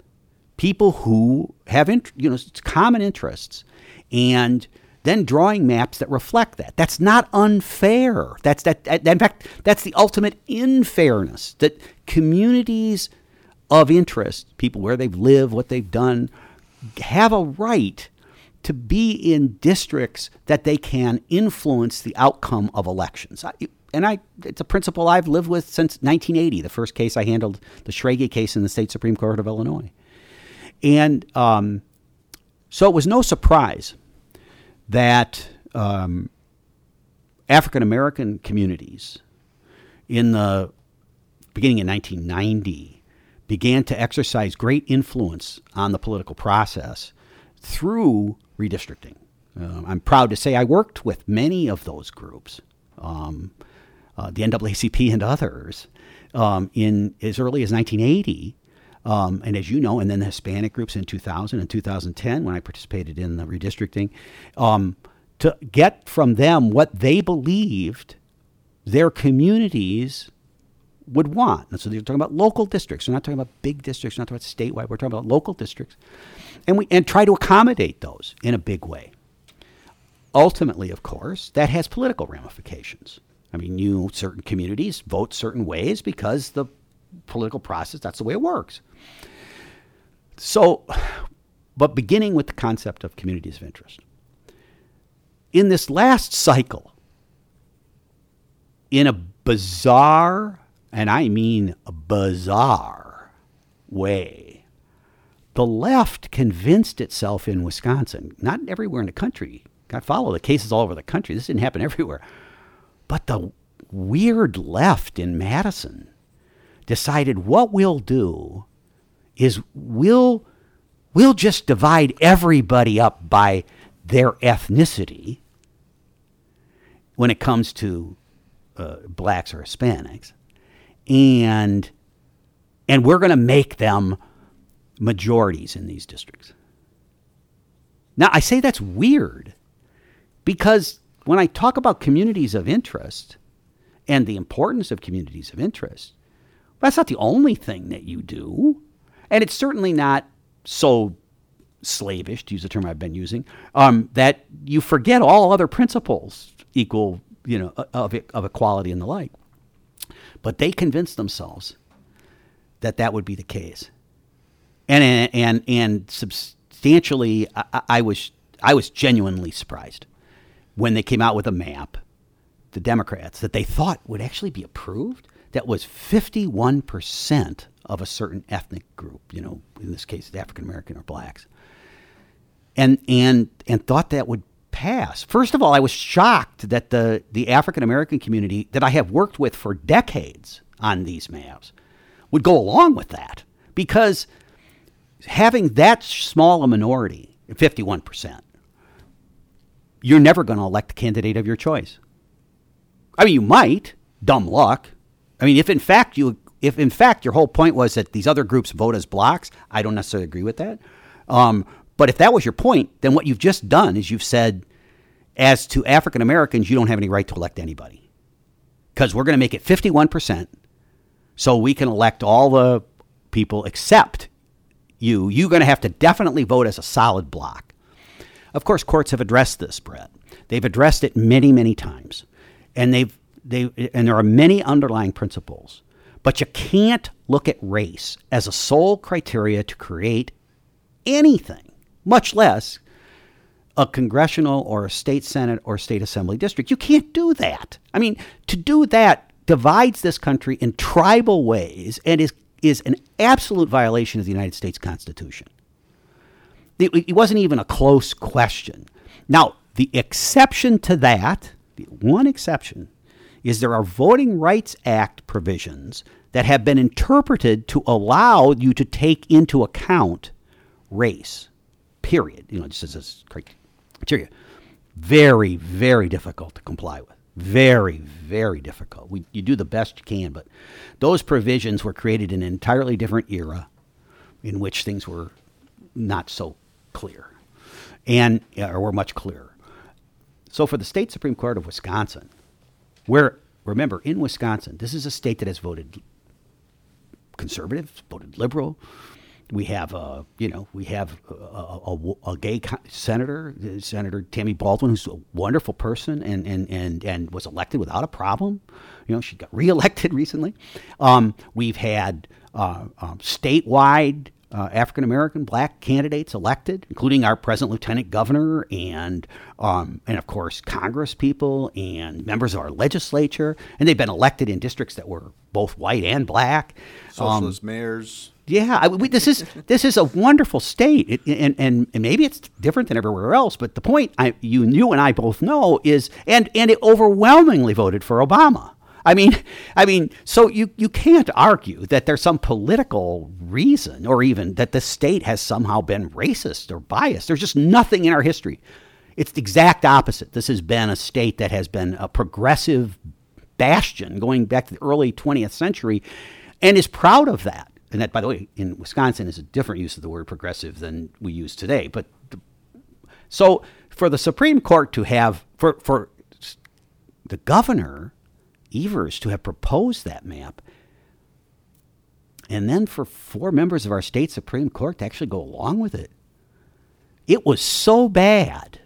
People who have, int- you know, common interests. And then drawing maps that reflect that. That's not unfair. That's that, in fact, that's the ultimate unfairness that communities of interest, people where they've lived, what they've done, have a right to be in districts that they can influence the outcome of elections. And I, it's a principle I've lived with since 1980, the first case I handled, the Schrage case in the state Supreme Court of Illinois. And um, so it was no surprise that um, African American communities in the beginning in 1990, began to exercise great influence on the political process through redistricting. Uh, I'm proud to say I worked with many of those groups, um, uh, the NAACP and others, um, in as early as 1980. Um, and as you know, and then the Hispanic groups in 2000 and 2010 when I participated in the redistricting, um, to get from them what they believed their communities would want. And so they're talking about local districts. We're not talking about big districts. We're not talking about statewide. We're talking about local districts, and we and try to accommodate those in a big way. Ultimately, of course, that has political ramifications. I mean, you certain communities vote certain ways because the political process that's the way it works. So, but beginning with the concept of communities of interest. In this last cycle, in a bizarre, and I mean a bizarre way, the left convinced itself in Wisconsin, not everywhere in the country. I follow the cases all over the country. This didn't happen everywhere. But the weird left in Madison decided what we'll do is we'll we'll just divide everybody up by their ethnicity when it comes to uh, blacks or Hispanics, and and we're going to make them majorities in these districts. Now, I say that's weird because when I talk about communities of interest and the importance of communities of interest, that's not the only thing that you do. And it's certainly not so slavish, to use the term I've been using, um, that you forget all other principles equal, you know, of, of equality and the like. But they convinced themselves that that would be the case. And, and, and substantially, I, I was, I was genuinely surprised when they came out with a map, the Democrats, that they thought would actually be approved that was 51% of a certain ethnic group, you know, in this case, African American or blacks. And, and, and thought that would pass. First of all, I was shocked that the, the African American community that I have worked with for decades on these maps would go along with that because having that small a minority, 51%, you're never going to elect the candidate of your choice. I mean, you might, dumb luck, I mean, if in fact you, if in fact your whole point was that these other groups vote as blocks, I don't necessarily agree with that. Um, but if that was your point, then what you've just done is you've said, as to African Americans, you don't have any right to elect anybody because we're going to make it 51%, so we can elect all the people except you. You're going to have to definitely vote as a solid block. Of course, courts have addressed this, Brett. They've addressed it many, many times, and they've they, and there are many underlying principles, but you can't look at race as a sole criteria to create anything, much less a congressional or a state senate or state assembly district. You can't do that. I mean, to do that divides this country in tribal ways and is is an absolute violation of the United States Constitution. It, wasn't even a close question. Now, the exception to that, the one exception is there are Voting Rights Act provisions that have been interpreted to allow you to take into account race, period. You know, just as a criteria. Very, very difficult to comply with. Very, very difficult. We, you do the best you can, but those provisions were created in an entirely different era in which things were not so clear and or were much clearer. So for the state Supreme Court of Wisconsin, where, remember, in Wisconsin, this is a state that has voted conservative, voted liberal. We have, uh, you know, we have a, a, a, gay senator, Senator Tammy Baldwin, who's a wonderful person and, and, and, and was elected without a problem. You know, she got reelected recently. Um, we've had uh, um, statewide uh, African American black candidates elected, including our present lieutenant governor and um, and of course Congress people and members of our legislature, and they've been elected in districts that were both white and black. Socialist um, mayors. Yeah, I, we, this is this is a wonderful state, it, and, and, and maybe it's different than everywhere else. But the point I, you you and I both know is, and and it overwhelmingly voted for Obama. I mean, I mean, so you, you can't argue that there's some political reason or even that the state has somehow been racist or biased. There's just nothing in our history. It's the exact opposite. This has been a state that has been a progressive bastion going back to the early 20th century and is proud of that. And that, by the way, in Wisconsin is a different use of the word progressive than we use today. But so for the Supreme Court to have, for, for the governor, Evers, to have proposed that map, and then for four members of our state Supreme Court to actually go along with it, it was so bad.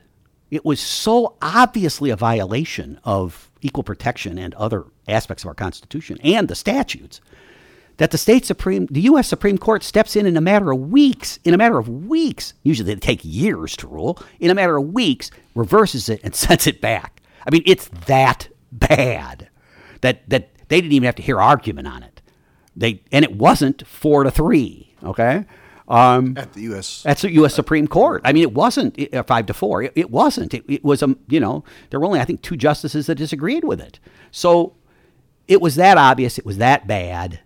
It was so obviously a violation of equal protection and other aspects of our Constitution and the statutes that the state supreme, the U.S. Supreme Court steps in in a matter of weeks, in a matter of weeks, usually they take years to rule, in a matter of weeks, reverses it and sends it back. I mean, it's that bad that, that they didn't even have to hear argument on it. They, and it wasn't four to three, okay? Um, at the U.S. That's the U.S. Supreme Court. I mean, it wasn't uh, five to four. It, it wasn't. It, it was a um, you know there were only I think two justices that disagreed with it. So it was that obvious. It was that bad.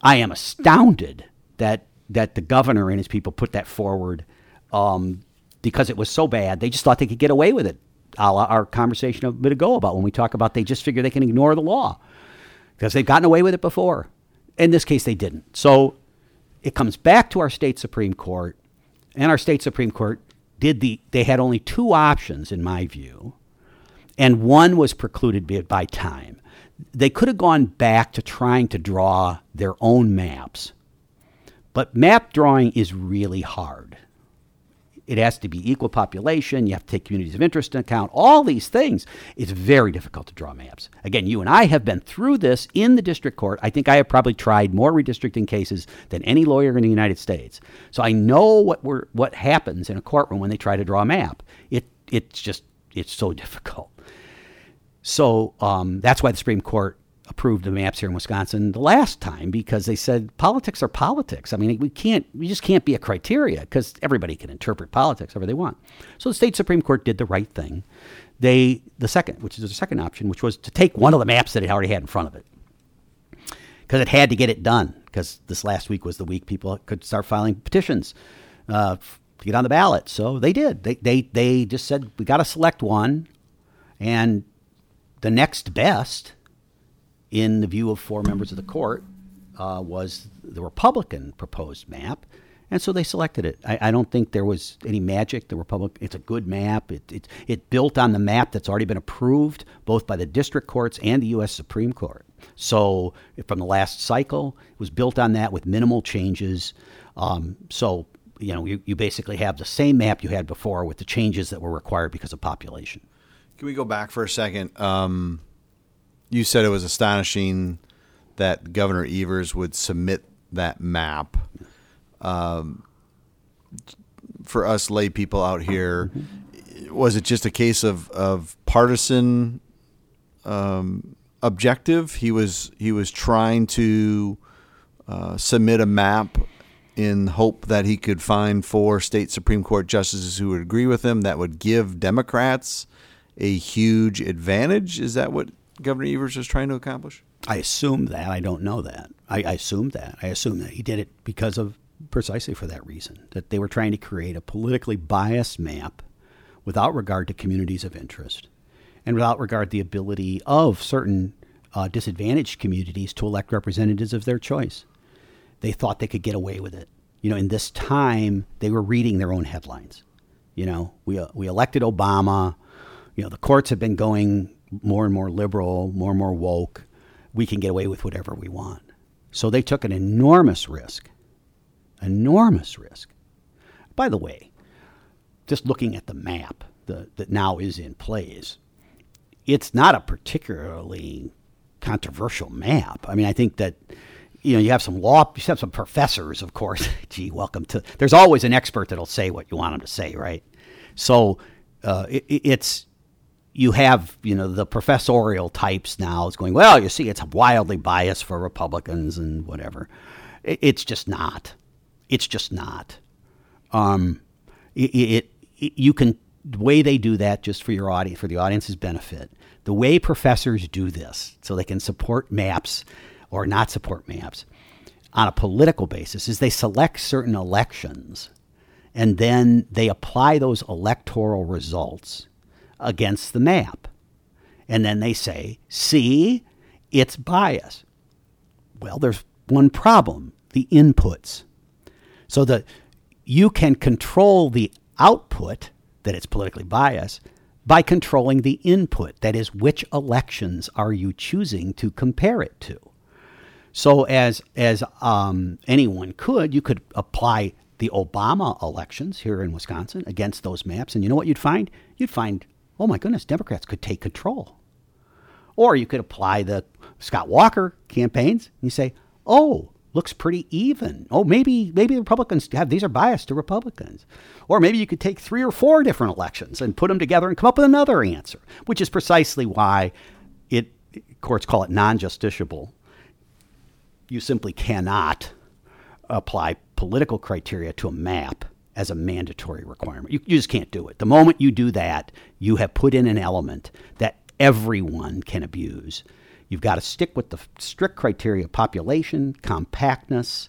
I am astounded that that the governor and his people put that forward um, because it was so bad. They just thought they could get away with it. Our conversation a bit ago about when we talk about they just figure they can ignore the law because they've gotten away with it before. In this case, they didn't. So it comes back to our state Supreme Court, and our state Supreme Court did the. They had only two options, in my view, and one was precluded by time they could have gone back to trying to draw their own maps. But map drawing is really hard. It has to be equal population. You have to take communities of interest into account. All these things. It's very difficult to draw maps. Again, you and I have been through this in the district court. I think I have probably tried more redistricting cases than any lawyer in the United States. So I know what we're, what happens in a courtroom when they try to draw a map. It it's just it's so difficult. So um, that's why the Supreme Court approved the maps here in Wisconsin the last time because they said politics are politics. I mean, we can't, we just can't be a criteria because everybody can interpret politics however they want. So the state Supreme Court did the right thing. They, the second, which is the second option, which was to take one of the maps that it already had in front of it because it had to get it done because this last week was the week people could start filing petitions uh, to get on the ballot. So they did. They, they, they just said, we got to select one and the next best, in the view of four members of the court, uh, was the Republican proposed map. And so they selected it. I, I, don't think there was any magic. The Republic, it's a good map. It, it, it built on the map that's already been approved both by the district courts and the U.S. Supreme Court. So from the last cycle, it was built on that with minimal changes. Um, so you know, you, you basically have the same map you had before with the changes that were required because of population. Can we go back for a second? Um, you said it was astonishing that Governor Evers would submit that map. Um, for us lay people out here, was it just a case of, of partisan um, objective? He was he was trying to uh, submit a map in hope that he could find four state Supreme Court justices who would agree with him that would give Democrats a huge advantage? Is that what Governor Evers is trying to accomplish? I assume that. I don't know that. I, I assume that. I assume that he did it because of precisely for that reason that they were trying to create a politically biased map without regard to communities of interest and without regard the ability of certain uh, disadvantaged communities to elect representatives of their choice. They thought they could get away with it. You know, in this time, they were reading their own headlines. You know, we, uh, we elected Obama you know, the courts have been going more and more liberal, more and more woke. We can get away with whatever we want. So they took an enormous risk, enormous risk. By the way, just looking at the map the, that now is in place, it's not a particularly controversial map. I mean, I think that you know you have some law, you have some professors, of course. Gee, welcome to. There's always an expert that'll say what you want them to say, right? So uh, it, it's you have you know the professorial types now is going well you see it's wildly biased for republicans and whatever. It's just not. It's just not. Um, it, it, it, you can the way they do that, just for your audience, for the audience's benefit, the way professors do this, so they can support maps or not support maps on a political basis, is they select certain elections and then they apply those electoral results against the map. And then they say, see, it's bias. Well, there's one problem the inputs. So that you can control the output that it's politically biased by controlling the input. That is, which elections are you choosing to compare it to? So, as as um, anyone could, you could apply the Obama elections here in Wisconsin against those maps, and you know what you'd find? You'd find, oh my goodness, Democrats could take control. Or you could apply the Scott Walker campaigns, and you say, oh, looks pretty even. Oh, maybe maybe the Republicans have these are biased to Republicans. Or maybe you could take three or four different elections and put them together and come up with another answer, which is precisely why it courts call it non-justiciable. You simply cannot apply political criteria to a map as a mandatory requirement. You, you just can't do it. The moment you do that, you have put in an element that everyone can abuse You've got to stick with the strict criteria of population, compactness,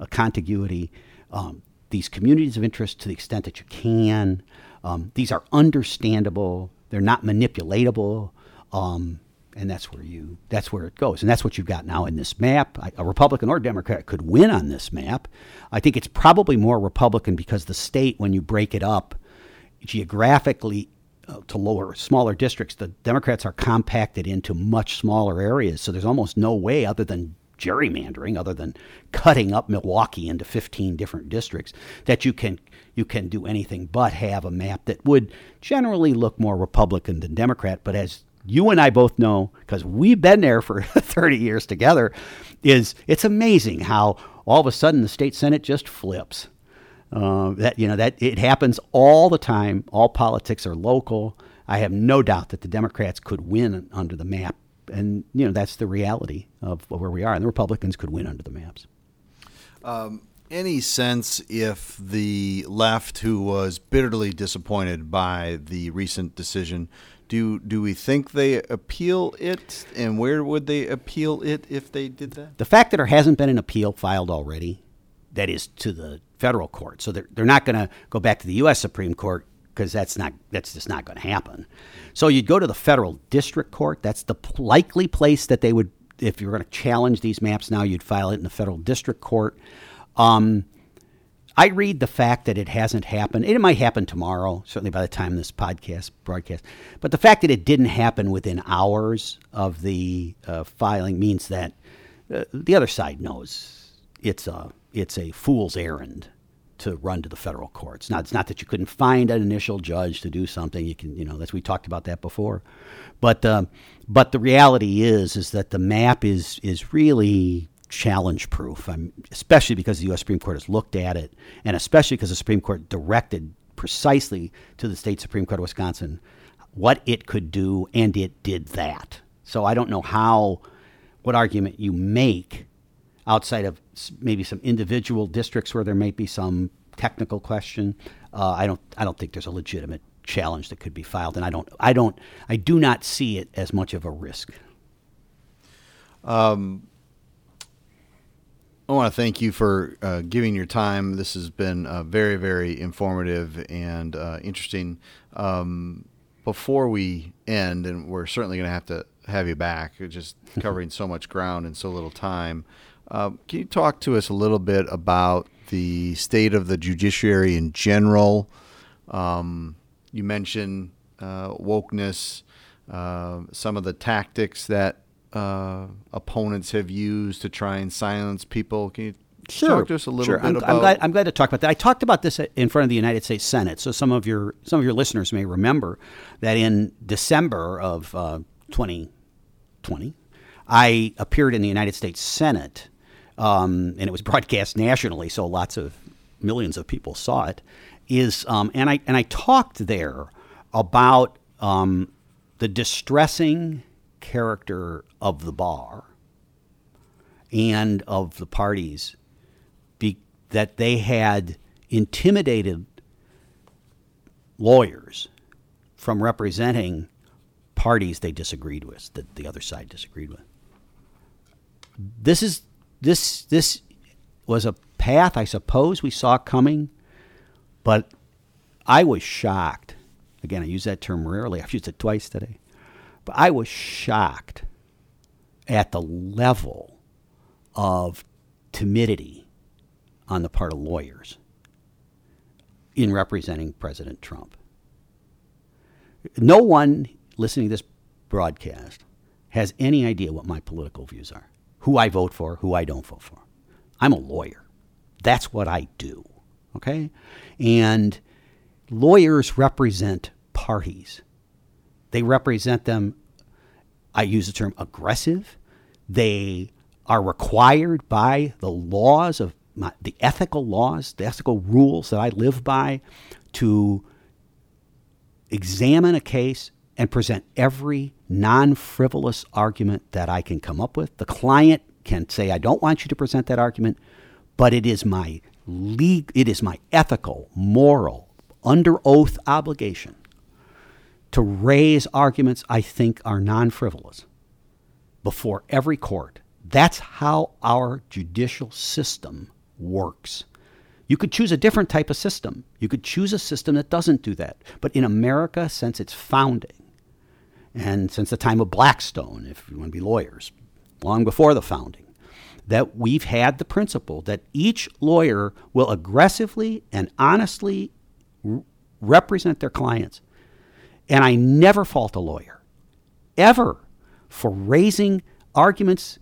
uh, contiguity, um, these communities of interest to the extent that you can. Um, these are understandable. They're not manipulatable. Um, and that's where you that's where it goes and that's what you've got now in this map a republican or democrat could win on this map i think it's probably more republican because the state when you break it up geographically uh, to lower, smaller districts, the Democrats are compacted into much smaller areas. So there's almost no way, other than gerrymandering, other than cutting up Milwaukee into 15 different districts, that you can you can do anything but have a map that would generally look more Republican than Democrat. But as you and I both know, because we've been there for 30 years together, is it's amazing how all of a sudden the state senate just flips uh, that you know that it happens all the time. All politics are local. I have no doubt that the Democrats could win under the map, and you know that's the reality of where we are. And the Republicans could win under the maps. Um, any sense if the left, who was bitterly disappointed by the recent decision, do do we think they appeal it, and where would they appeal it if they did that? The fact that there hasn't been an appeal filed already, that is to the federal court. So they're, they're not going to go back to the U.S. Supreme Court because that's not that's just not going to happen. So you'd go to the federal district court. That's the likely place that they would, if you're going to challenge these maps now, you'd file it in the federal district court. Um, I read the fact that it hasn't happened. It might happen tomorrow, certainly by the time this podcast broadcast. But the fact that it didn't happen within hours of the uh, filing means that uh, the other side knows it's a it's a fool's errand to run to the federal courts. Now, it's not that you couldn't find an initial judge to do something. You can, you know, that's we talked about that before, but uh, but the reality is is that the map is is really challenge proof. Especially because the U.S. Supreme Court has looked at it, and especially because the Supreme Court directed precisely to the state Supreme Court of Wisconsin what it could do, and it did that. So I don't know how, what argument you make outside of maybe some individual districts where there might be some technical question. Uh, I don't I don't think there's a legitimate challenge that could be filed, and I don't I don't I do not see it as much of a risk. Um, I want to thank you for uh, giving your time. This has been uh, very, very informative and uh, interesting. Um, before we end, and we're certainly going to have to have you back, just covering so much ground in so little time. Uh, can you talk to us a little bit about the state of the judiciary in general? Um, you mentioned uh, wokeness, uh, some of the tactics that uh, opponents have used to try and silence people. Can you Sure. Talk to us a little sure. bit I'm, about. I'm glad, I'm glad to talk about that. I talked about this in front of the United States Senate, so some of your some of your listeners may remember that in December of uh, 2020, I appeared in the United States Senate um, and it was broadcast nationally, so lots of millions of people saw it. Is um, and I and I talked there about um, the distressing character of the bar and of the parties be, that they had intimidated lawyers from representing parties they disagreed with, that the other side disagreed with. This is this this was a path I suppose we saw coming, but I was shocked. Again, I use that term rarely. I've used it twice today. But I was shocked at the level of timidity on the part of lawyers in representing President Trump. No one listening to this broadcast has any idea what my political views are, who I vote for, who I don't vote for. I'm a lawyer. That's what I do. Okay? And lawyers represent parties. They represent them, I use the term aggressive. They are required by the laws of my, the ethical laws, the ethical rules that I live by to examine a case and present every non frivolous argument that I can come up with. The client can say, I don't want you to present that argument, but it is my legal, it is my ethical, moral, under oath obligation to raise arguments I think are non frivolous before every court. That's how our judicial system works. You could choose a different type of system. You could choose a system that doesn't do that. But in America, since its founding, and since the time of Blackstone, if you want to be lawyers, long before the founding, that we've had the principle that each lawyer will aggressively and honestly represent their clients. And I never fault a lawyer, ever, for raising arguments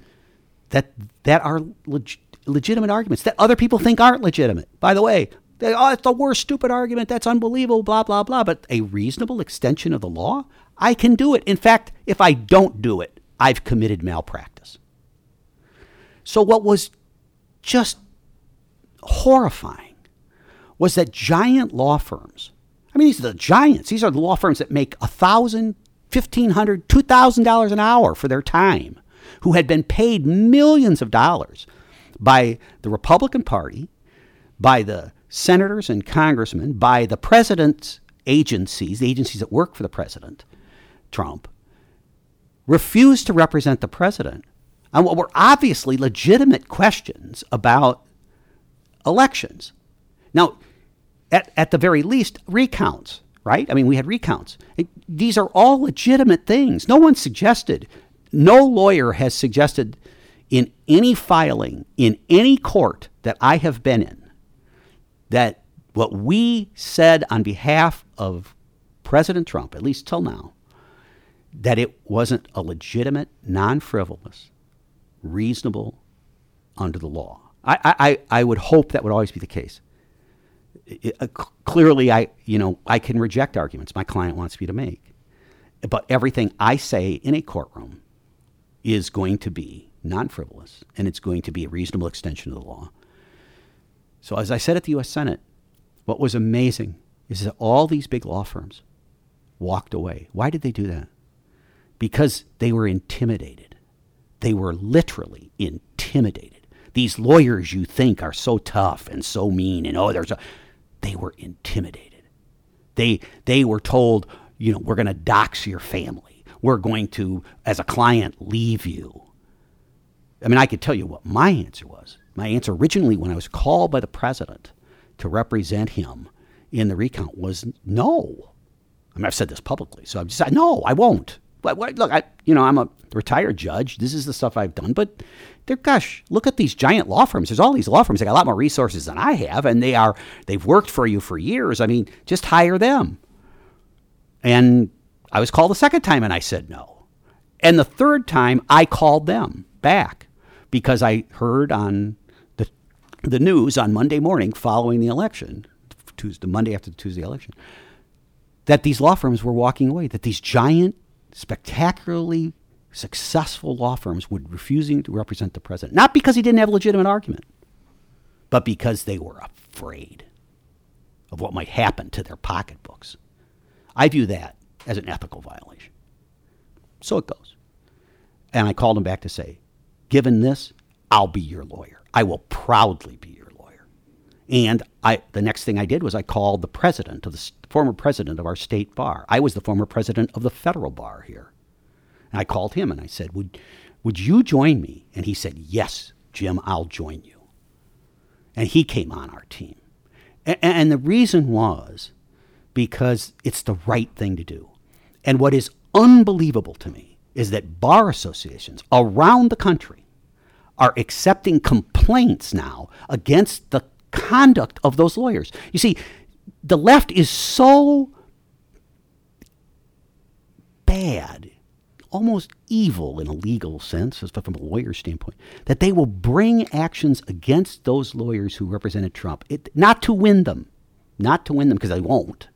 that, that are leg- legitimate arguments that other people think aren't legitimate. By the way, they, oh, it's the worst stupid argument. That's unbelievable, blah, blah, blah. But a reasonable extension of the law, I can do it. In fact, if I don't do it, I've committed malpractice. So, what was just horrifying was that giant law firms, I mean, these are the giants, these are the law firms that make $1,000, $1,500, $2,000 an hour for their time, who had been paid millions of dollars by the Republican Party, by the senators and congressmen, by the president's agencies, the agencies that work for the president, Trump, refused to represent the president on what were obviously legitimate questions about elections. Now, at, at the very least, recounts, right? I mean, we had recounts. It, these are all legitimate things. No one suggested, no lawyer has suggested in any filing in any court that I have been in that what we said on behalf of President Trump, at least till now, that it wasn't a legitimate, non frivolous, reasonable under the law. I, I, I would hope that would always be the case. It, uh, clearly, I, you know, I can reject arguments my client wants me to make. But everything I say in a courtroom is going to be non frivolous and it's going to be a reasonable extension of the law. So, as I said at the U.S. Senate, what was amazing is that all these big law firms walked away. Why did they do that? Because they were intimidated they were literally intimidated. These lawyers you think are so tough and so mean and oh there's a they were intimidated. They they were told, you know, we're going to dox your family. We're going to as a client leave you. I mean, I could tell you what my answer was. My answer originally when I was called by the president to represent him in the recount was no. I mean, I've said this publicly, so just said, no, I won't. Look, I, you know, I'm a retired judge. This is the stuff I've done. But gosh, look at these giant law firms. There's all these law firms. They got a lot more resources than I have, and they are they've worked for you for years. I mean, just hire them. And I was called the second time, and I said no. And the third time, I called them back because I heard on the the news on Monday morning following the election, Tuesday, Monday after the Tuesday election, that these law firms were walking away. That these giant spectacularly successful law firms would refusing to represent the president, not because he didn't have a legitimate argument, but because they were afraid of what might happen to their pocketbooks. I view that as an ethical violation. So it goes. And I called him back to say, given this, I'll be your lawyer. I will proudly be. And I, the next thing I did was I called the president of the former president of our state bar. I was the former president of the federal bar here. And I called him and I said, would, would you join me? And he said, Yes, Jim, I'll join you. And he came on our team. And, and the reason was because it's the right thing to do. And what is unbelievable to me is that bar associations around the country are accepting complaints now against the conduct of those lawyers. You see, the left is so bad, almost evil in a legal sense, from a lawyer's standpoint, that they will bring actions against those lawyers who represented Trump, it, not to win them, not to win them because they won't,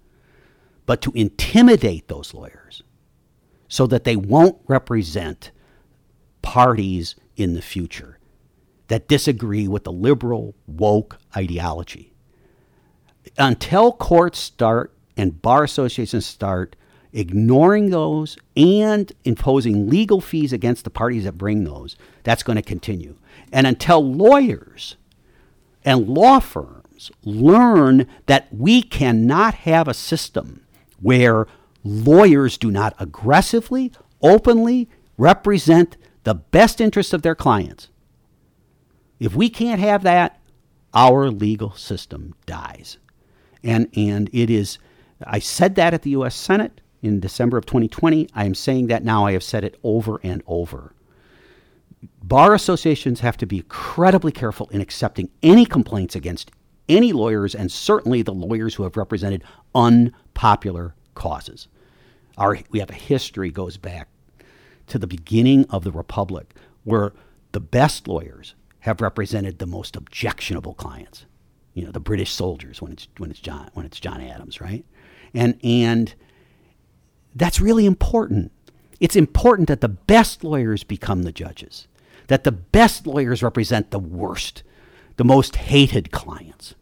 but to intimidate those lawyers so that they won't represent parties in the future that disagree with the liberal woke ideology. Until courts start and bar associations start ignoring those and imposing legal fees against the parties that bring those, that's going to continue. And until lawyers and law firms learn that we cannot have a system where lawyers do not aggressively, openly represent the best interests of their clients. If we can't have that, our legal system dies. And, and it is, I said that at the U.S. Senate in December of 2020. I am saying that now. I have said it over and over. Bar associations have to be incredibly careful in accepting any complaints against any lawyers, and certainly the lawyers who have represented unpopular causes. Our, we have a history goes back to the beginning of the republic where the best lawyers have represented the most objectionable clients. You know, the British soldiers when it's when it's John when it's John Adams, right? And and that's really important. It's important that the best lawyers become the judges. That the best lawyers represent the worst, the most hated clients.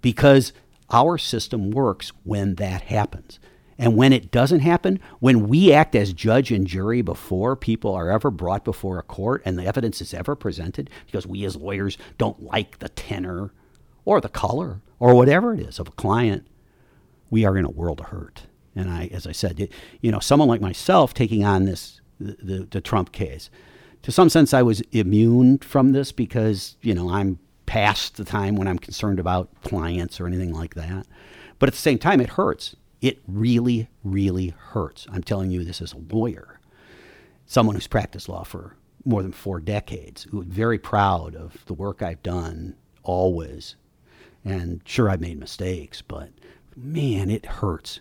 Because our system works when that happens. And when it doesn't happen, when we act as judge and jury before people are ever brought before a court and the evidence is ever presented, because we as lawyers don't like the tenor or the color or whatever it is of a client, we are in a world of hurt. And I, as I said, you know, someone like myself taking on this, the, the, the Trump case, to some sense, I was immune from this because, you know, I'm past the time when I'm concerned about clients or anything like that. But at the same time, it hurts it really, really hurts. I'm telling you this as a lawyer, someone who's practiced law for more than four decades, who's very proud of the work I've done always. And sure, I've made mistakes, but man, it hurts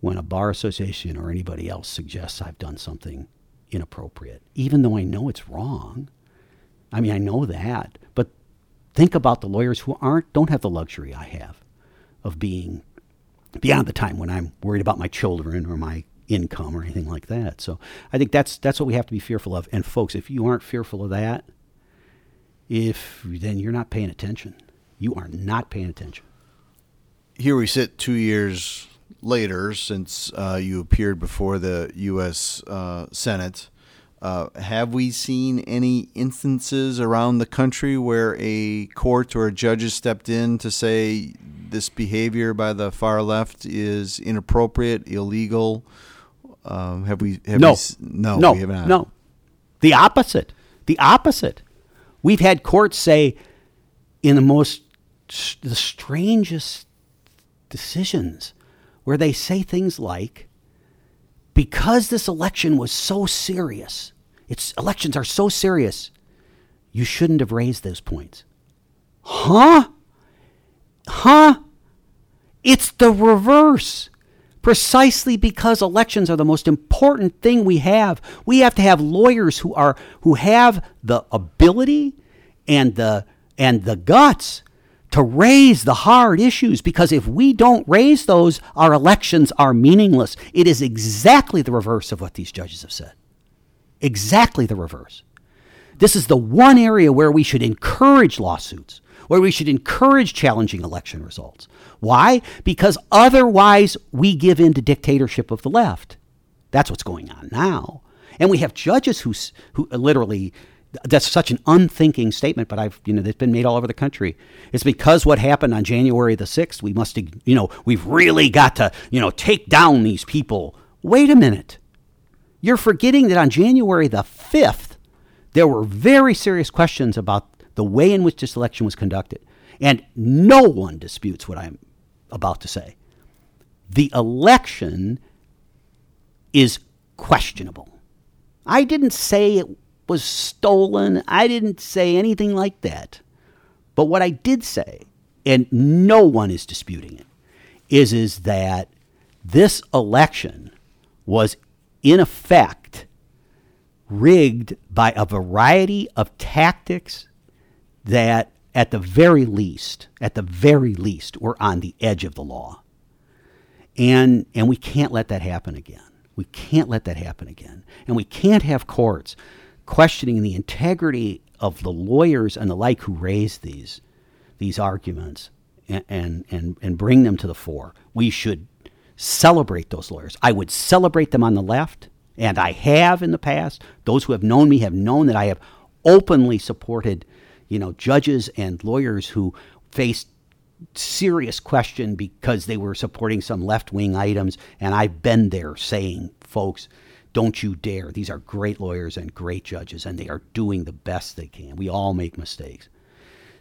when a bar association or anybody else suggests I've done something inappropriate, even though I know it's wrong. I mean, I know that, but think about the lawyers who aren't don't have the luxury I have of being beyond the time when I'm worried about my children or my income or anything like that. So I think that's that's what we have to be fearful of. And folks, if you aren't fearful of that, if then you're not paying attention. You are not paying attention. Here we sit two years later since uh, you appeared before the U.S. Uh, Senate. Uh, have we seen any instances around the country where a court or a judge has stepped in to say this behavior by the far left is inappropriate, illegal? Um, have we? Have no, we, no, no, we have not. no. The opposite. The opposite. We've had courts say, in the most the strangest decisions, where they say things like, because this election was so serious, its elections are so serious, you shouldn't have raised those points. Huh? Huh? It's the reverse. Precisely because elections are the most important thing we have, we have to have lawyers who are who have the ability and the and the guts to raise the hard issues because if we don't raise those, our elections are meaningless. It is exactly the reverse of what these judges have said. Exactly the reverse. This is the one area where we should encourage lawsuits, where we should encourage challenging election results. Why? Because otherwise we give in to dictatorship of the left. That's what's going on now. And we have judges who, who uh, literally That's such an unthinking statement, but I've, you know, it's been made all over the country. It's because what happened on January the 6th, we must, you know, we've really got to, you know, take down these people. Wait a minute. You're forgetting that on January the 5th, there were very serious questions about the way in which this election was conducted. And no one disputes what I'm about to say. The election is questionable. I didn't say it was stolen. I didn't say anything like that. But what I did say, and no one is disputing it, is, is that this election was in effect rigged by a variety of tactics that at the very least, at the very least, were on the edge of the law. And and we can't let that happen again. We can't let that happen again. And we can't have courts questioning the integrity of the lawyers and the like who raise these these arguments and, and, and, and bring them to the fore. We should celebrate those lawyers. I would celebrate them on the left, and I have in the past. Those who have known me have known that I have openly supported, you know, judges and lawyers who faced serious question because they were supporting some left wing items. And I've been there saying, folks, don't you dare. These are great lawyers and great judges, and they are doing the best they can. We all make mistakes.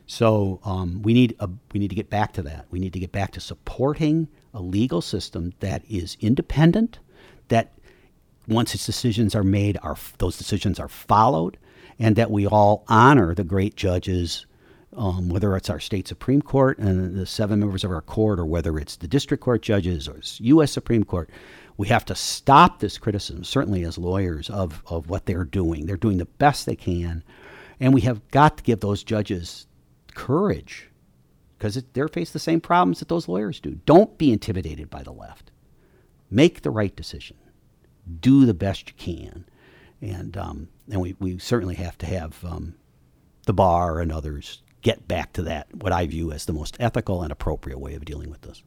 So um, we need a, we need to get back to that. We need to get back to supporting a legal system that is independent, that once its decisions are made, are those decisions are followed, and that we all honor the great judges um, whether it's our state Supreme Court and the seven members of our court, or whether it's the district court judges or U.S. Supreme Court, we have to stop this criticism, certainly as lawyers, of, of what they're doing. They're doing the best they can. And we have got to give those judges courage because they're faced the same problems that those lawyers do. Don't be intimidated by the left. Make the right decision. Do the best you can. And, um, and we, we certainly have to have um, the bar and others get back to that, what I view as the most ethical and appropriate way of dealing with this.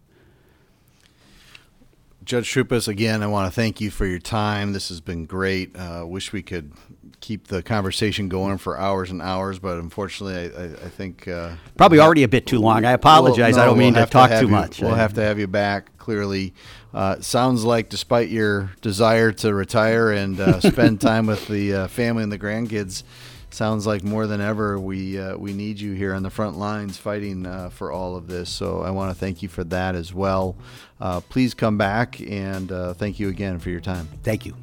Judge Troupis, again, I want to thank you for your time. This has been great. Uh, wish we could keep the conversation going for hours and hours, but unfortunately, I, I, I think uh, probably already a bit too long. I apologize. We'll, no, I don't mean we'll to talk to too you, much. We'll have to have you back. Clearly, uh, sounds like despite your desire to retire and uh, spend time with the uh, family and the grandkids sounds like more than ever we uh, we need you here on the front lines fighting uh, for all of this. So I want to thank you for that as well. Uh, please come back and uh, thank you again for your time. Thank you.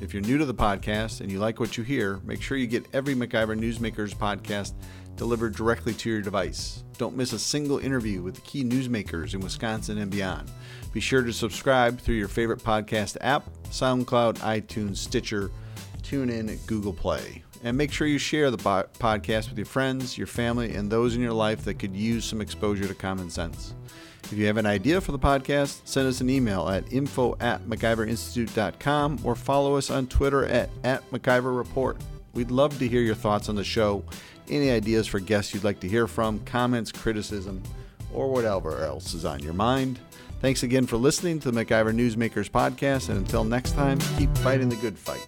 If you're new to the podcast and you like what you hear, make sure you get every MacIver Newsmakers podcast delivered directly to your device. Don't miss a single interview with the key newsmakers in Wisconsin and beyond. Be sure to subscribe through your favorite podcast app, SoundCloud, iTunes, Stitcher, TuneIn, Google Play. And make sure you share the podcast with your friends, your family, and those in your life that could use some exposure to common sense. If you have an idea for the podcast, send us an email at info at MacIverInstitute.com or follow us on Twitter at, at MacIverReport. We'd love to hear your thoughts on the show, any ideas for guests you'd like to hear from, comments, criticism, or whatever else is on your mind. Thanks again for listening to the MacIver Newsmakers podcast, and until next time, keep fighting the good fight.